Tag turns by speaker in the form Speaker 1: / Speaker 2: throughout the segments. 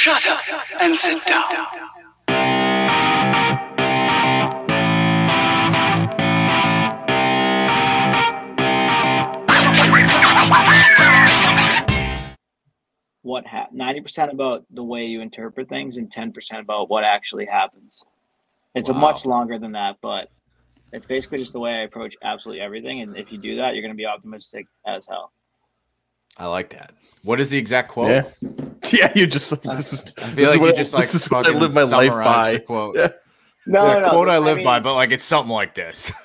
Speaker 1: Shut up and sit down.
Speaker 2: what happened? 90% about the way you interpret things and 10% about what actually happens. It's a much longer than that, but it's basically just the way I approach absolutely everything. And if you do that, you're going to be optimistic as hell.
Speaker 3: I like that. What is the exact quote?
Speaker 4: Yeah. Yeah, you just like this is
Speaker 3: I
Speaker 4: this
Speaker 3: feel
Speaker 4: is
Speaker 3: like you
Speaker 4: what,
Speaker 3: just like
Speaker 4: this is what I
Speaker 3: fucking
Speaker 4: live my life by.
Speaker 3: The quote.
Speaker 4: Yeah.
Speaker 2: No,
Speaker 3: the
Speaker 2: no,
Speaker 3: quote I
Speaker 2: I
Speaker 3: live by,
Speaker 2: mean-
Speaker 3: but like it's something like this.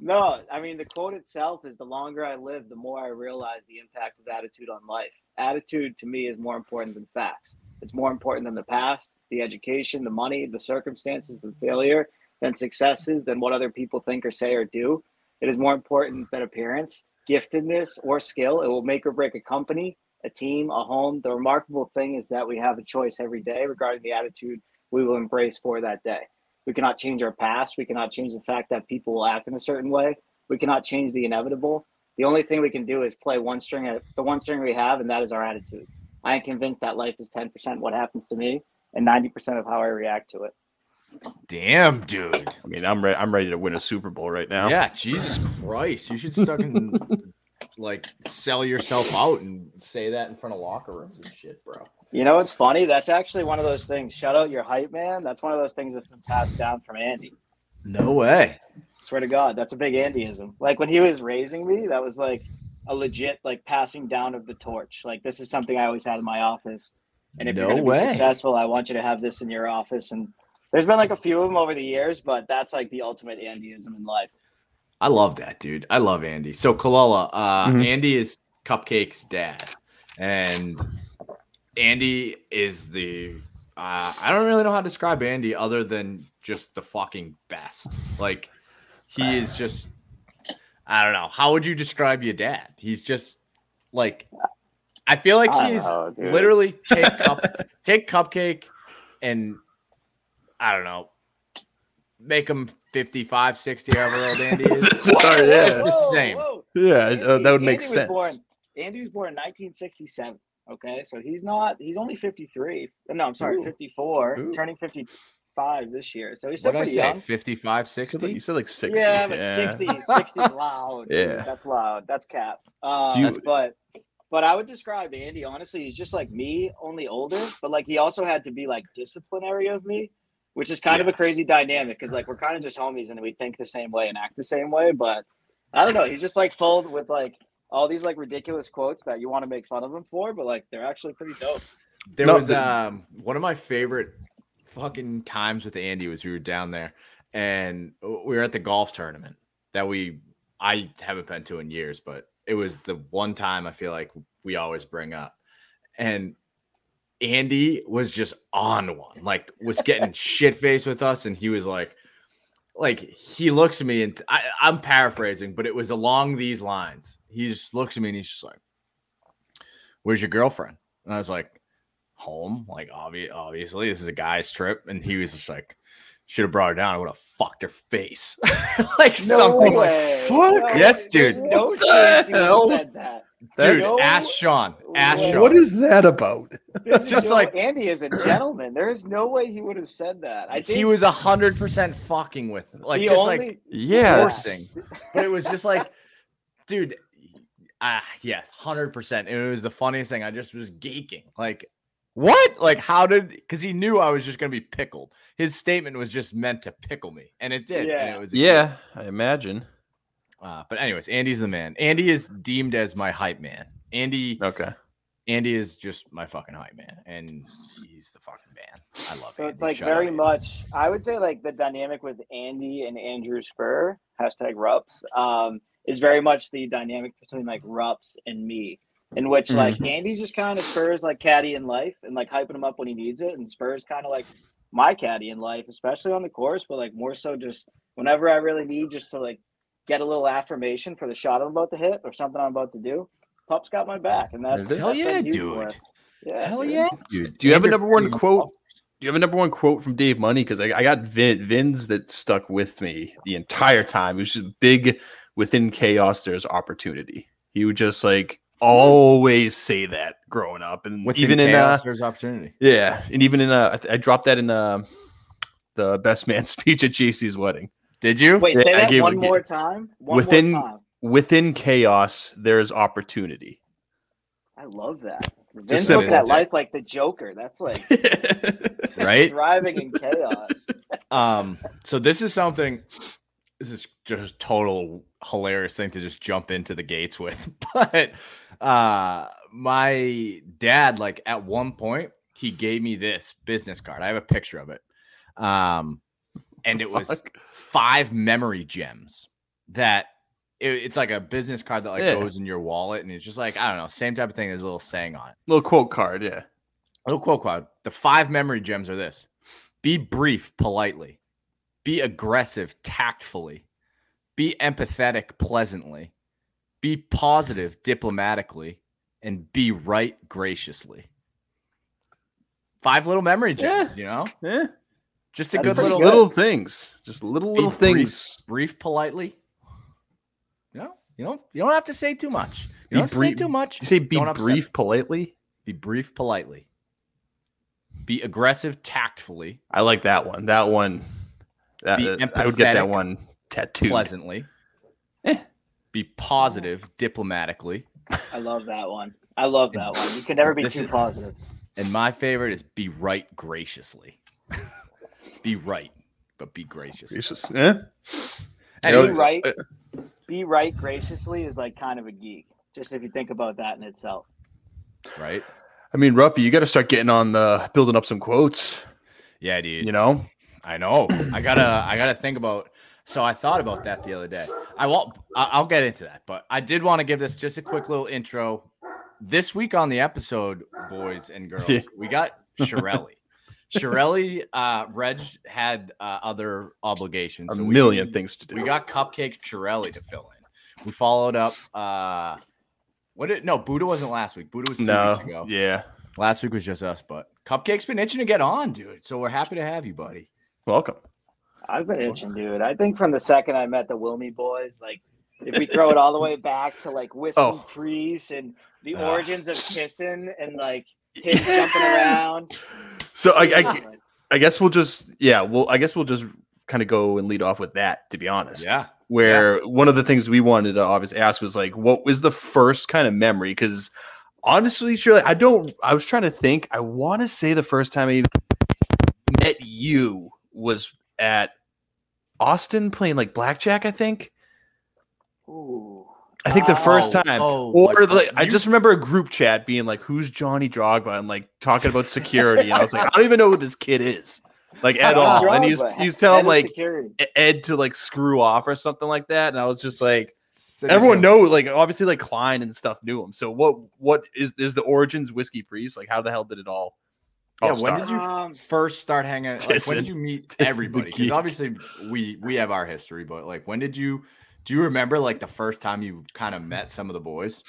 Speaker 2: No, I mean, the quote itself is the longer I live, the more I realize the impact of attitude on life. Attitude to me is more important than facts. It's more important than the past, the education, the money, the circumstances, the failure, than successes, than what other people think or say or do. It is more important than appearance, giftedness, or skill. It will make or break a company, a team, a home. The remarkable thing is that we have a choice every day regarding the attitude we will embrace for that day. We cannot change our past. We cannot change the fact that people will act in a certain way. We cannot change the inevitable. The only thing we can do is play one string at the one string we have, and that is our attitude. I am convinced that life is 10% what happens to me and 90% of how I react to it.
Speaker 3: Damn, dude.
Speaker 4: I mean, I'm ready. I'm ready to win a Super Bowl right now.
Speaker 3: Yeah, Jesus Christ. You should start and like sell yourself out and say that in front of locker rooms and shit, bro.
Speaker 2: You know what's funny? That's actually one of those things. Shout out your hype man. That's one of those things that's been passed down from Andy.
Speaker 3: No way.
Speaker 2: Swear to God, that's a big Andyism. Like when he was raising me, that was like a legit like passing down of the torch. Like this is something I always had in my office. And if
Speaker 3: No
Speaker 2: you're going to be successful, I want you to have this in your office. And there's been like a few of them over the years, but that's like the ultimate Andyism in life.
Speaker 3: I love that, dude. I love Andy. So Kalala, uh,
Speaker 4: Mhm.
Speaker 3: Andy is Cupcake's dad, and Andy is the. Uh, I don't really know how to describe Andy other than just the fucking best. Like he is just. I don't know. How would you describe your dad? He's just like. I feel like
Speaker 2: I
Speaker 3: he's
Speaker 2: know,
Speaker 3: literally take cup, take cupcake, and I don't know, make him 55, 60, however old Andy is.
Speaker 4: Sorry, yeah.
Speaker 3: It's the same.
Speaker 4: Yeah, uh, that would make
Speaker 2: was
Speaker 4: sense.
Speaker 2: Born, Andy was born in 1967. Okay, so he's not. He's only 53. No, I'm sorry,
Speaker 4: Ooh.
Speaker 2: 54,
Speaker 4: Ooh.
Speaker 2: turning 55 this year. So he's still
Speaker 3: What did I say?
Speaker 2: young.
Speaker 3: 55,
Speaker 4: You said, like,
Speaker 3: 60?
Speaker 4: you said like 60.
Speaker 2: Yeah, but 60, 60 is loud. dude.
Speaker 4: Yeah.
Speaker 2: that's loud. That's cap. Uh,
Speaker 4: you-
Speaker 2: that's- but but I would describe Andy honestly. He's just like me, only older. But like he also had to be like disciplinary of me, which is kind of a crazy dynamic because like we're kind of just homies and we think the same way and act the same way. But I don't know. He's just like full with like all these like ridiculous quotes that you want to make fun of him for, but like they're actually pretty dope.
Speaker 3: There
Speaker 4: No,
Speaker 3: was
Speaker 4: the-
Speaker 3: um one of my favorite fucking times with Andy was we were down there and we were at the golf tournament that we I haven't been to in years, but it was the one time I feel like we always bring up. And Andy was just on one, like was getting shit faced with us, and he was like, like he looks at me and I, I'm paraphrasing, but it was along these lines. He just looks at me and he's just like, "Where's your girlfriend?" And I was like, "Home." Like, obvi- obviously, this is a guy's trip, and he was just like, "Should have brought her down. I would have fucked her face." like something. like-
Speaker 2: way.
Speaker 4: fuck?
Speaker 3: Yes,
Speaker 2: There's
Speaker 3: dude.
Speaker 2: no
Speaker 4: What
Speaker 2: chance you would have
Speaker 4: hell?
Speaker 2: said that.
Speaker 3: Dude,
Speaker 2: No
Speaker 3: ask Sean. Ask. Sean.
Speaker 4: What is that about?
Speaker 2: There's
Speaker 3: Just
Speaker 2: no-
Speaker 3: like-
Speaker 2: Andy is a gentleman. There is no way he would have said that. I think
Speaker 3: he was a hundred percent fucking with like just
Speaker 2: only,
Speaker 3: like
Speaker 4: Yeah.
Speaker 3: forcing. But it was just like, dude, ah, yes, hundred percent. It was the funniest thing. I just was geeking. Like, what? Like, how did? Because he knew I was just gonna be pickled. His statement was just meant to pickle me, and it did. and
Speaker 2: Yeah.
Speaker 3: it was
Speaker 4: Yeah, I imagine.
Speaker 3: Good- Uh, but anyways, Andy's the man. Andy is deemed as my hype man. Andy,
Speaker 4: Okay.
Speaker 3: Andy is just my fucking hype man, and he's the fucking man. I love.
Speaker 2: So
Speaker 3: Andy.
Speaker 2: it's like
Speaker 3: Shout
Speaker 2: very much. I would say like the dynamic with Andy and Andrew Spur hashtag Rups um, is very much the dynamic between like Rups and me, in which
Speaker 3: Mm-hmm.
Speaker 2: like Andy's just kind of Spurs like caddy in life and like hyping him up when he needs it, and Spurs kind of like my caddy in life, especially on the course, but like more so just whenever I really need just to like get a little affirmation for the shot I'm about to hit or something I'm about to do. Pup's got my back, and that's
Speaker 4: Hell
Speaker 2: that's
Speaker 3: yeah, dude.
Speaker 2: Yeah,
Speaker 3: Hell
Speaker 2: dude.
Speaker 3: yeah, dude.
Speaker 4: Do you have a number one quote? Do you have a number one quote from Dave Money? Because I, I got Vin, Vin's that stuck with me the entire time. It was just big within chaos. There's opportunity. He would just like always say that growing up, and
Speaker 3: Within
Speaker 4: even in uh,
Speaker 3: chaos, there's opportunity.
Speaker 4: yeah, and even in uh, I, I dropped that in uh, the best man speech at JC's wedding.
Speaker 3: Did you?
Speaker 2: Wait, say
Speaker 4: I
Speaker 2: that one
Speaker 4: gi-
Speaker 2: more time. One
Speaker 4: within-
Speaker 2: more time.
Speaker 4: Within chaos, there's opportunity.
Speaker 2: I love that. Vince
Speaker 4: said
Speaker 2: looked at life like the Joker. That's like
Speaker 3: right?
Speaker 2: thriving in chaos.
Speaker 3: Um, so this is something. This is just total hilarious thing to just jump into the gates with. But uh, my dad, like at one point, he gave me this business card. I have a picture of it. Um, and it was
Speaker 4: Fuck.
Speaker 3: five memory gems that it- it's like a business card that like
Speaker 4: Yeah.
Speaker 3: goes in your wallet, and it's just like I don't know, same type of thing. There's a little saying on it.
Speaker 4: Little quote card, yeah.
Speaker 3: a Little quote card. The five memory gems are this be brief politely, be aggressive tactfully, be empathetic pleasantly, be positive diplomatically, and be right graciously. Five little memory gems, you know?
Speaker 4: Yeah,
Speaker 3: Just a good little
Speaker 2: good.
Speaker 4: little things, just little little
Speaker 3: brief-
Speaker 4: things.
Speaker 3: Brief politely. You know, you don't you don't have to say too much. You
Speaker 4: Be
Speaker 3: don't have to say
Speaker 4: brief-
Speaker 3: too much.
Speaker 4: You say be
Speaker 3: Don't upset
Speaker 4: brief politely.
Speaker 3: Be brief politely. Be aggressive tactfully.
Speaker 4: I like that one. That one. That,
Speaker 3: Be
Speaker 4: uh, I would get that one tattooed.
Speaker 3: pleasantly.
Speaker 4: Eh.
Speaker 3: Be positive diplomatically.
Speaker 2: I love that one. I love that one. You can never be
Speaker 3: This
Speaker 2: too
Speaker 3: is-
Speaker 2: positive.
Speaker 3: And my favorite is be right graciously. Be right, but be gracious.
Speaker 4: Gracious. Eh?
Speaker 3: Anyway,
Speaker 2: Be right. Be right graciously is like kind of a geek. Just if you think about that in itself.
Speaker 3: right?
Speaker 4: I mean, Ruppy, you got to start getting on the building up some quotes.
Speaker 3: Yeah, dude.
Speaker 4: You know,
Speaker 3: I know. I gotta. I gotta think about. So I thought about that the other day. I won't. I- I'll get into that, but I did want to give this just a quick little intro. This week on the episode, boys and girls,
Speaker 4: Yeah.
Speaker 3: we got Shirelli. Shirelli, uh, Reg had uh, other obligations.
Speaker 4: a
Speaker 3: so we-
Speaker 4: million things to do.
Speaker 3: We got Cupcake Shirelli to fill in. We followed up. Uh, what did no Buddha wasn't last week. Buddha was two
Speaker 4: no,
Speaker 3: weeks ago.
Speaker 4: yeah.
Speaker 3: Last week was just us, but Cupcake's been itching to get on, dude. So we're happy to have you, buddy.
Speaker 4: Welcome.
Speaker 2: I've been itching, dude. I think from the second I met the Wilmy boys, like if we throw it all the way back to like whiskey
Speaker 4: Oh.
Speaker 2: Priest and the
Speaker 3: Ah.
Speaker 2: origins of kissing and like him jumping around.
Speaker 4: So I, I, I guess we'll just, yeah, well, I guess we'll just kind of go and lead off with that. To be honest,
Speaker 3: Yeah.
Speaker 4: where one of the things we wanted to obviously ask was like, what was the first kind of memory? Because honestly, Shirley, I don't. I was trying to think. I want to say the first time I met you was at Austin playing like blackjack. I think.
Speaker 2: Ooh.
Speaker 4: I think the first
Speaker 3: Oh,
Speaker 4: time,
Speaker 3: oh,
Speaker 4: or
Speaker 3: like,
Speaker 4: like, I just remember a group chat being like, "Who's Johnny Drogba?" and like talking about security, and I was like, "I don't even know who this kid is, like at
Speaker 2: Johnny
Speaker 4: all." And he's he's telling
Speaker 2: of
Speaker 4: like
Speaker 2: security.
Speaker 4: Ed to like screw off or something like that, and I was just like,
Speaker 3: Said
Speaker 4: everyone
Speaker 3: his
Speaker 4: know like obviously like Klein and stuff knew him. So what what is is the origins whiskey priest? Like how the hell did it all?
Speaker 3: Yeah,
Speaker 4: all
Speaker 3: when did you
Speaker 2: Um,
Speaker 3: first start hanging? Like, when did you meet everybody? Because obviously we we have our history, but like when did you? Do you remember like the first time you kind of met some of the boys?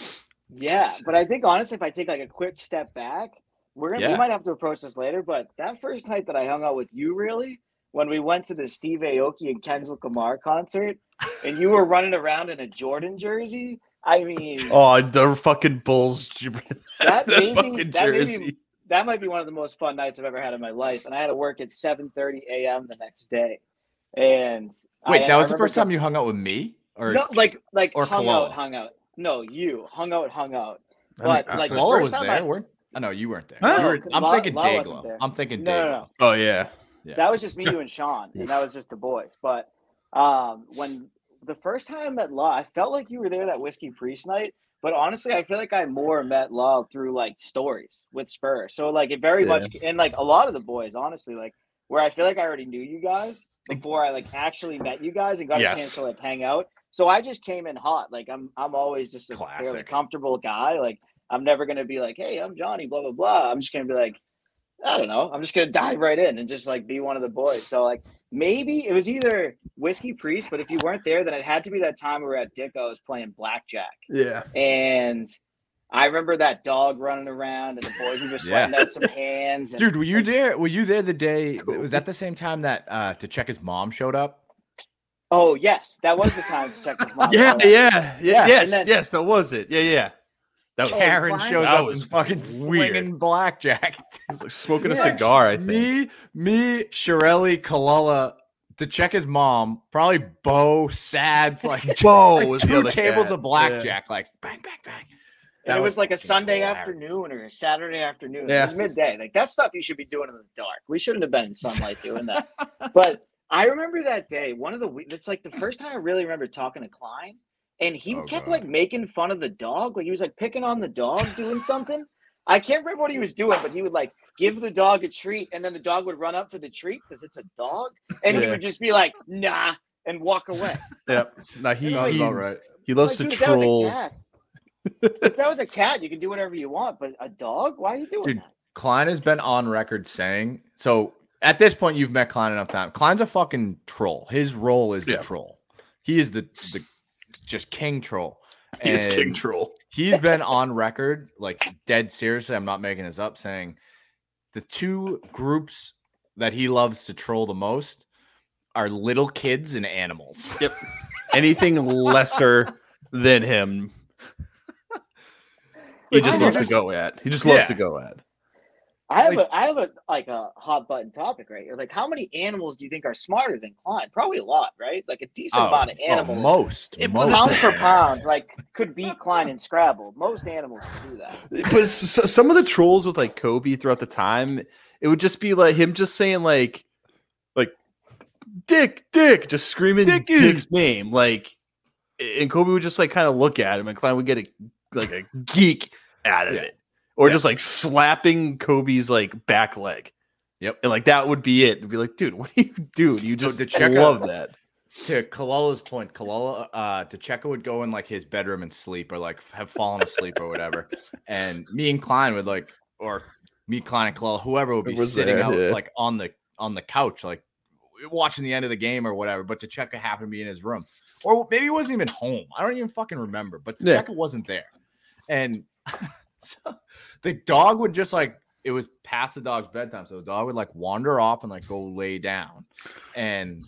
Speaker 2: Yeah, but I think honestly, if I take like a quick step back, we're gonna
Speaker 3: Yeah.
Speaker 2: we might have to approach this later. But that first night that I hung out with you, really, when we went to the Steve Aoki and Kendrick Lamar concert, and you were running around in a Jordan jersey. I mean,
Speaker 4: Oh, the fucking Bulls.
Speaker 2: that
Speaker 4: the
Speaker 2: maybe
Speaker 4: fucking
Speaker 2: that,
Speaker 4: jersey.
Speaker 2: maybe that might be one of the most fun nights I've ever had in my life. And I had to work at seven thirty a.m. the next day. And
Speaker 3: Wait,
Speaker 2: I-
Speaker 3: that was the first time you hung out with me, or
Speaker 2: no, like like
Speaker 3: or
Speaker 2: hung
Speaker 3: Kalala?
Speaker 2: out, hung out. No, you hung out, hung out.
Speaker 4: I mean,
Speaker 2: But
Speaker 4: I-
Speaker 2: like the first
Speaker 3: was
Speaker 2: time
Speaker 3: there.
Speaker 2: I-
Speaker 3: weren't- I know you weren't there.
Speaker 4: Huh?
Speaker 3: You were- I'm
Speaker 2: La-
Speaker 3: thinking
Speaker 2: La wasn't
Speaker 3: Dayglow.
Speaker 2: there.
Speaker 3: I'm thinking
Speaker 2: No, no,
Speaker 3: Dayglow.
Speaker 2: no.
Speaker 4: Oh yeah.
Speaker 3: Yeah.
Speaker 2: That was just me, you, and Sean, and that was just the boys. But um, when the first time I met Law, I felt like you were there that whiskey priest night. But honestly, I feel like I more met Law through like stories with Spur. So like it very
Speaker 4: Yeah.
Speaker 2: much, and like a lot of the boys, honestly, like where I feel like I already knew you guys before I like actually met you guys and got a chance to like hang out. So I just came in hot. Like I'm, I'm always just a fairly comfortable guy. Like I'm never gonna be like, hey, I'm Johnny, blah blah blah. I'm just gonna be like, I don't know. I'm just gonna dive right in and just like be one of the boys. So like maybe it was either whiskey priest, but if you weren't there, then it had to be that time we were at Dicko's playing blackjack.
Speaker 4: Yeah.
Speaker 2: And I remember that dog running around and the boys were just
Speaker 3: Yeah.
Speaker 2: letting out some hands. And,
Speaker 3: Dude, were you there? Were you there the day? Was that the same time that uh to check his mom showed up?
Speaker 2: Oh yes, that was the time to check his mom.
Speaker 4: Yeah,
Speaker 2: oh,
Speaker 4: yeah, yeah,
Speaker 3: Yeah,
Speaker 4: yes,
Speaker 2: then-
Speaker 4: yes, that was it. Yeah, yeah. That was, oh,
Speaker 3: Karen
Speaker 2: Klein?
Speaker 3: shows
Speaker 4: That
Speaker 3: up
Speaker 4: was
Speaker 3: and fucking
Speaker 4: weird.
Speaker 3: swinging blackjack.
Speaker 4: it like smoking a cigar. I think.
Speaker 3: me, me, Shirelli, Kalala, to check his mom, probably Bo, Sads, like,
Speaker 4: Bo
Speaker 3: like
Speaker 4: was the
Speaker 3: two
Speaker 4: other
Speaker 3: tables
Speaker 4: cat.
Speaker 3: of blackjack, like bang, bang, bang.
Speaker 2: And
Speaker 3: That
Speaker 2: it was like a Sunday
Speaker 3: hilarious.
Speaker 2: afternoon or a Saturday afternoon.
Speaker 4: Yeah.
Speaker 2: It was midday. Like that stuff you should be doing in the dark. We shouldn't have been in sunlight doing that. But I remember that day. One of the we- it's like the mm. first time I really remember talking to Klein, and he
Speaker 3: Oh,
Speaker 2: kept
Speaker 3: God.
Speaker 2: like making fun of the dog. Like he was like picking on the dog, doing something. I can't remember what he was doing, but he would like give the dog a treat, and then the dog would run up for the treat because it's a dog, and he would just be like, "Nah," and walk away.
Speaker 4: Yep. Now he
Speaker 3: Sounds
Speaker 4: he,
Speaker 3: about right.
Speaker 4: he loves
Speaker 2: Like,
Speaker 4: to
Speaker 2: dude, if that
Speaker 4: troll.
Speaker 2: if that was a cat, you can do whatever you want, but a dog, why are you doing
Speaker 3: Dude,
Speaker 2: that?
Speaker 3: Klein has been on record saying so. At this point, you've met Klein enough time. Klein's a fucking troll. His role is the
Speaker 4: Yeah.
Speaker 3: troll. He is the the just king troll.
Speaker 4: He is king troll.
Speaker 3: He's been on record, like dead seriously. I'm not making this up, saying the two groups that he loves to troll the most are little kids and animals.
Speaker 4: Yep. Anything lesser than him, he just loves to go at. He just loves
Speaker 3: Yeah.
Speaker 4: to go at.
Speaker 2: I have
Speaker 3: Like-
Speaker 2: a I have a like a hot button topic right here. Like, how many animals do you think are smarter than Klein? Probably a lot, right? Like a decent oh, amount of
Speaker 3: oh,
Speaker 2: animals.
Speaker 3: most.
Speaker 4: It
Speaker 3: most.
Speaker 4: was-
Speaker 2: pound for pound, like could beat Klein in Scrabble. Most animals can do that.
Speaker 4: But s- some of the trolls with like Kobe throughout the time, it would just be like him just saying like, like, Dick, Dick, just screaming
Speaker 3: Dickie.
Speaker 4: Dick's name, like, and Kobe would just like kind of look at him, and Klein would get a like a geek out of
Speaker 3: Yeah.
Speaker 4: it, or
Speaker 3: Yeah.
Speaker 4: just like slapping Kobe's like back leg.
Speaker 3: Yep.
Speaker 4: And like that would be it. It'd be like, dude, what do you do? You just
Speaker 3: check
Speaker 4: love that.
Speaker 3: to Kalala's point, Kalala, uh, Tacheka would go in like his bedroom and sleep, or like have fallen asleep or whatever, and me and Klein would like, or me, Klein, and Kalala, whoever would be sitting
Speaker 4: there,
Speaker 3: out
Speaker 4: yeah.
Speaker 3: like on the on the couch, like watching the end of the game or whatever. But Tacheka happened to be in his room, or maybe he wasn't even home. I don't even fucking remember. But
Speaker 4: Yeah.
Speaker 3: Wasn't there, and so the dog would just like it was past the dog's bedtime, so the dog would like wander off and like go lay down, and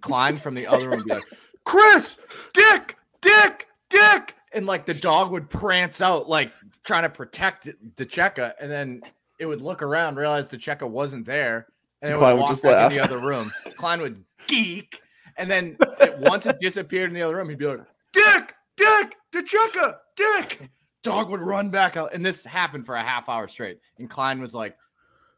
Speaker 3: climb from the other room would be like, Chris, Dick, Dick, Dick. And like the dog would prance out, like trying to protect DeCheka. And then it would look around, realize DeCheka wasn't there. And it
Speaker 4: Klein
Speaker 3: would
Speaker 4: would
Speaker 3: walk
Speaker 4: just
Speaker 3: back in the other room. Klein would geek. And then it- once it disappeared in the other room, he'd be like, Dick, Dick, DeCheka, Dick. Dog would run back out. And this happened for a half hour straight. And Klein was like,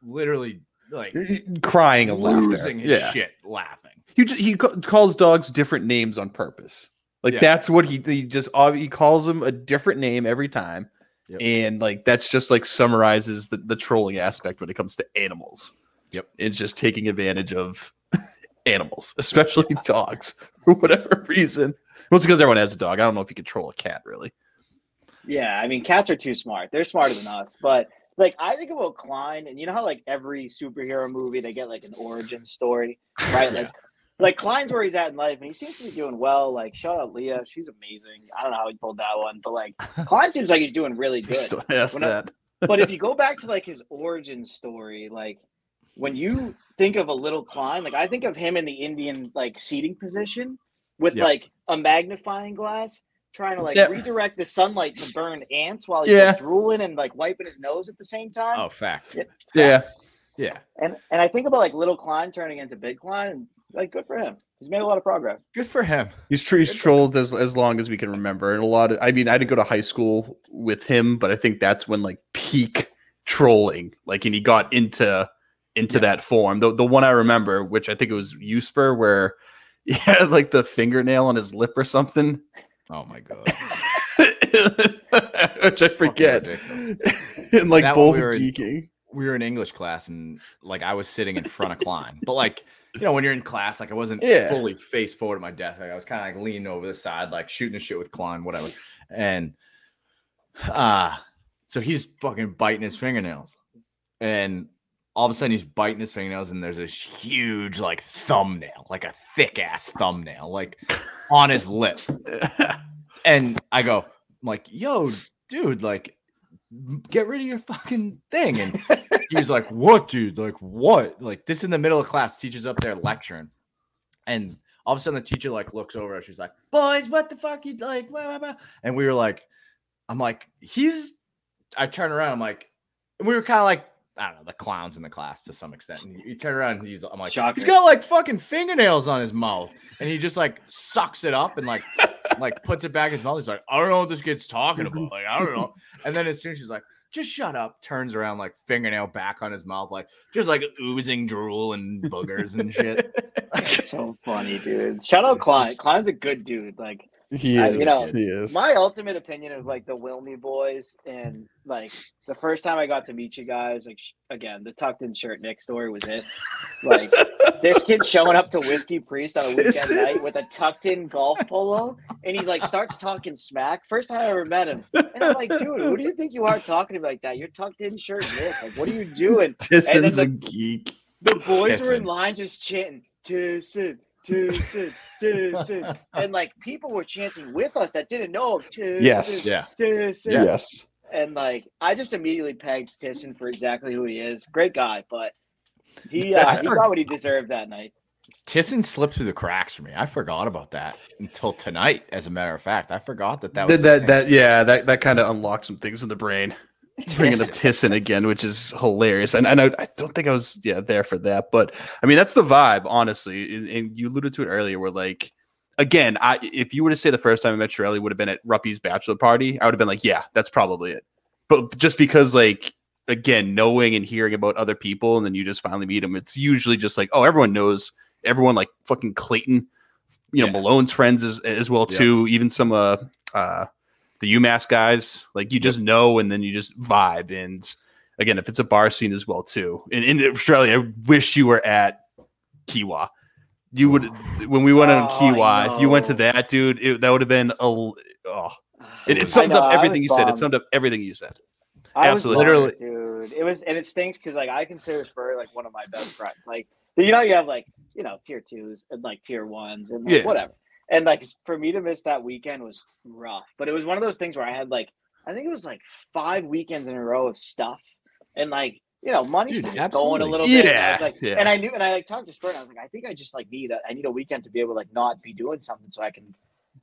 Speaker 3: literally, like
Speaker 4: Crying of laughter.
Speaker 3: losing his
Speaker 4: yeah.
Speaker 3: shit laughing.
Speaker 4: He ju- he calls dogs different names on purpose. Like
Speaker 3: Yeah.
Speaker 4: that's what he he just uh, he calls them a different name every time,
Speaker 3: Yep.
Speaker 4: and like that's just like summarizes the, the trolling aspect when it comes to animals.
Speaker 3: Yep.
Speaker 4: it's just taking advantage of animals, especially dogs, for whatever reason. Well, it's because everyone has a dog. I don't know if you control a cat really.
Speaker 2: Yeah, I mean, cats are too smart. They're smarter than us. But like, I think about Klein, and you know how like every superhero movie they get like an origin story, right? Like, like Klein's where he's at in life, and he seems to be doing well. Like, shout out Leah, she's amazing. I don't know how he pulled that one, but like, Klein seems like he's doing really good.
Speaker 4: still has
Speaker 2: When I-
Speaker 4: that.
Speaker 2: but if you go back to like his origin story, like when you think of a little Klein, like I think of him in the Indian like seating position with
Speaker 3: Yep.
Speaker 2: like a magnifying glass, trying to like
Speaker 4: Yep.
Speaker 2: redirect the sunlight to burn ants while he's
Speaker 4: Yeah.
Speaker 2: like, drooling and like wiping his nose at the same time.
Speaker 3: Oh, fact.
Speaker 4: Yeah,
Speaker 3: Yeah.
Speaker 2: And and I think about like little Klein turning into big Klein, and like good for him. He's made a lot of progress.
Speaker 3: Good for him.
Speaker 4: He's, tr- he's trolled as as long as we can remember, and a lot of. I mean, I didn't go to high school with him, but I think that's when like peak trolling, like, and he got into into
Speaker 3: Yeah.
Speaker 4: that form. The the one I remember, which I think it was Usper, where he had like the fingernail on his lip or something,
Speaker 3: Oh my god.
Speaker 4: which I forget, and like
Speaker 3: That
Speaker 4: both
Speaker 3: we were in- we were in English class and like I was sitting in front of Klein. But like, you know, when you're in class, like I wasn't
Speaker 4: Yeah.
Speaker 3: fully face forward at my desk. Like I was kind of like leaning over the side, like shooting the shit with Klein, whatever. And uh so he's fucking biting his fingernails. And all of a sudden he's biting his fingernails and there's this huge like thumbnail, like a thick ass thumbnail, like on his lip. And I go, I'm like, yo, dude, like, get rid of your fucking thing. And he was like, what, dude? Like, what? Like, this in the middle of class, teacher's up there lecturing. And all of a sudden the teacher like looks over and she's like, boys, what the fuck you like? Blah, blah, blah. And we were like, I'm like, he's. I turn around. I'm like, and we were kind of like, I don't know, the clowns in the class to some extent. And you turn around, and he's, I'm like,
Speaker 2: Shocker.
Speaker 3: he's got like fucking fingernails on his mouth, and he just like sucks it up and like, like puts it back in his mouth. He's like, I don't know what this kid's talking mm-hmm. about. Like, I don't know. And then as soon as she's like, just shut up, turns around, like fingernail back on his mouth, like just like oozing drool and boogers and shit.
Speaker 2: so funny, dude. Shout out Klein. Klein's a good dude. Like
Speaker 4: He is.
Speaker 2: you know,
Speaker 4: he is.
Speaker 2: my ultimate opinion of like the Wilmy boys and like the first time I got to meet you guys, like sh- again, the tucked in shirt Nick story was it. Like this kid showing up to Whiskey Priest on a weekend night with a tucked in golf polo, and he like starts talking smack. First time I ever met him, and I'm like, dude, who do you think you are talking to me like that? You're tucked in shirt Nick. Like, what are you doing?
Speaker 4: Tisson's
Speaker 2: the-
Speaker 4: a geek.
Speaker 2: The boys were in line just chanting, Tissin, Tissin, Tissin. And like people were chanting with us that didn't know him. Tissin,
Speaker 4: Yes.
Speaker 3: Yeah.
Speaker 2: Tissin.
Speaker 4: Yes.
Speaker 2: And like I just immediately pegged Tissin for exactly who he is. Great guy, but he uh,
Speaker 3: I
Speaker 2: he got what he deserved that night.
Speaker 3: Tisson slipped through the cracks for me. I forgot about that until tonight. As a matter of fact, I forgot that that was
Speaker 4: That, that, that yeah, that, that kind of unlocked some things in the brain. Bringing up
Speaker 3: Tisson.
Speaker 4: Again, which is hilarious. And, and I, I don't think I was yeah there for that, but I mean that's the vibe, honestly. And, and you alluded to it earlier. Where like again, I if you were to say the first time I met Shirley would have been at Ruppy's bachelor party, I would have been like, yeah, that's probably it. But just because like again, knowing and hearing about other people, and then you just finally meet them, it's usually just like, oh, everyone knows everyone. Like fucking Clayton, you know,
Speaker 3: Yeah.
Speaker 4: Malone's friends as as well
Speaker 3: Yep.
Speaker 4: too. Even some uh uh the UMass guys, like you just know, and then you just vibe. And again, if it's a bar scene as well too. And in Australia, I wish you were at Kiawah. You would when we went on
Speaker 2: Oh, I
Speaker 4: Kiawah. If you went to that, dude, it, that would have been a. Oh, it,
Speaker 3: I
Speaker 4: it sums
Speaker 2: know,
Speaker 4: up everything you said. It summed up everything you said.
Speaker 2: I
Speaker 4: Absolutely.
Speaker 3: Literally-
Speaker 2: bummed, dude. It was, and it stinks because like I consider Spur like one of my best friends. Like you know, you have like you know tier twos and like tier ones and like,
Speaker 4: Yeah.
Speaker 2: whatever. And like for me to miss that weekend was rough. But it was one of those things where I had like I think it was like five weekends in a row of stuff, and like you know money
Speaker 3: Dude,
Speaker 2: started going a little bit. and I
Speaker 4: Yeah,
Speaker 2: was like,
Speaker 4: yeah.
Speaker 2: and I knew, and I like talked to Spur, and I was like, I think I just like need a, I need a weekend to be able to like not be doing something so I can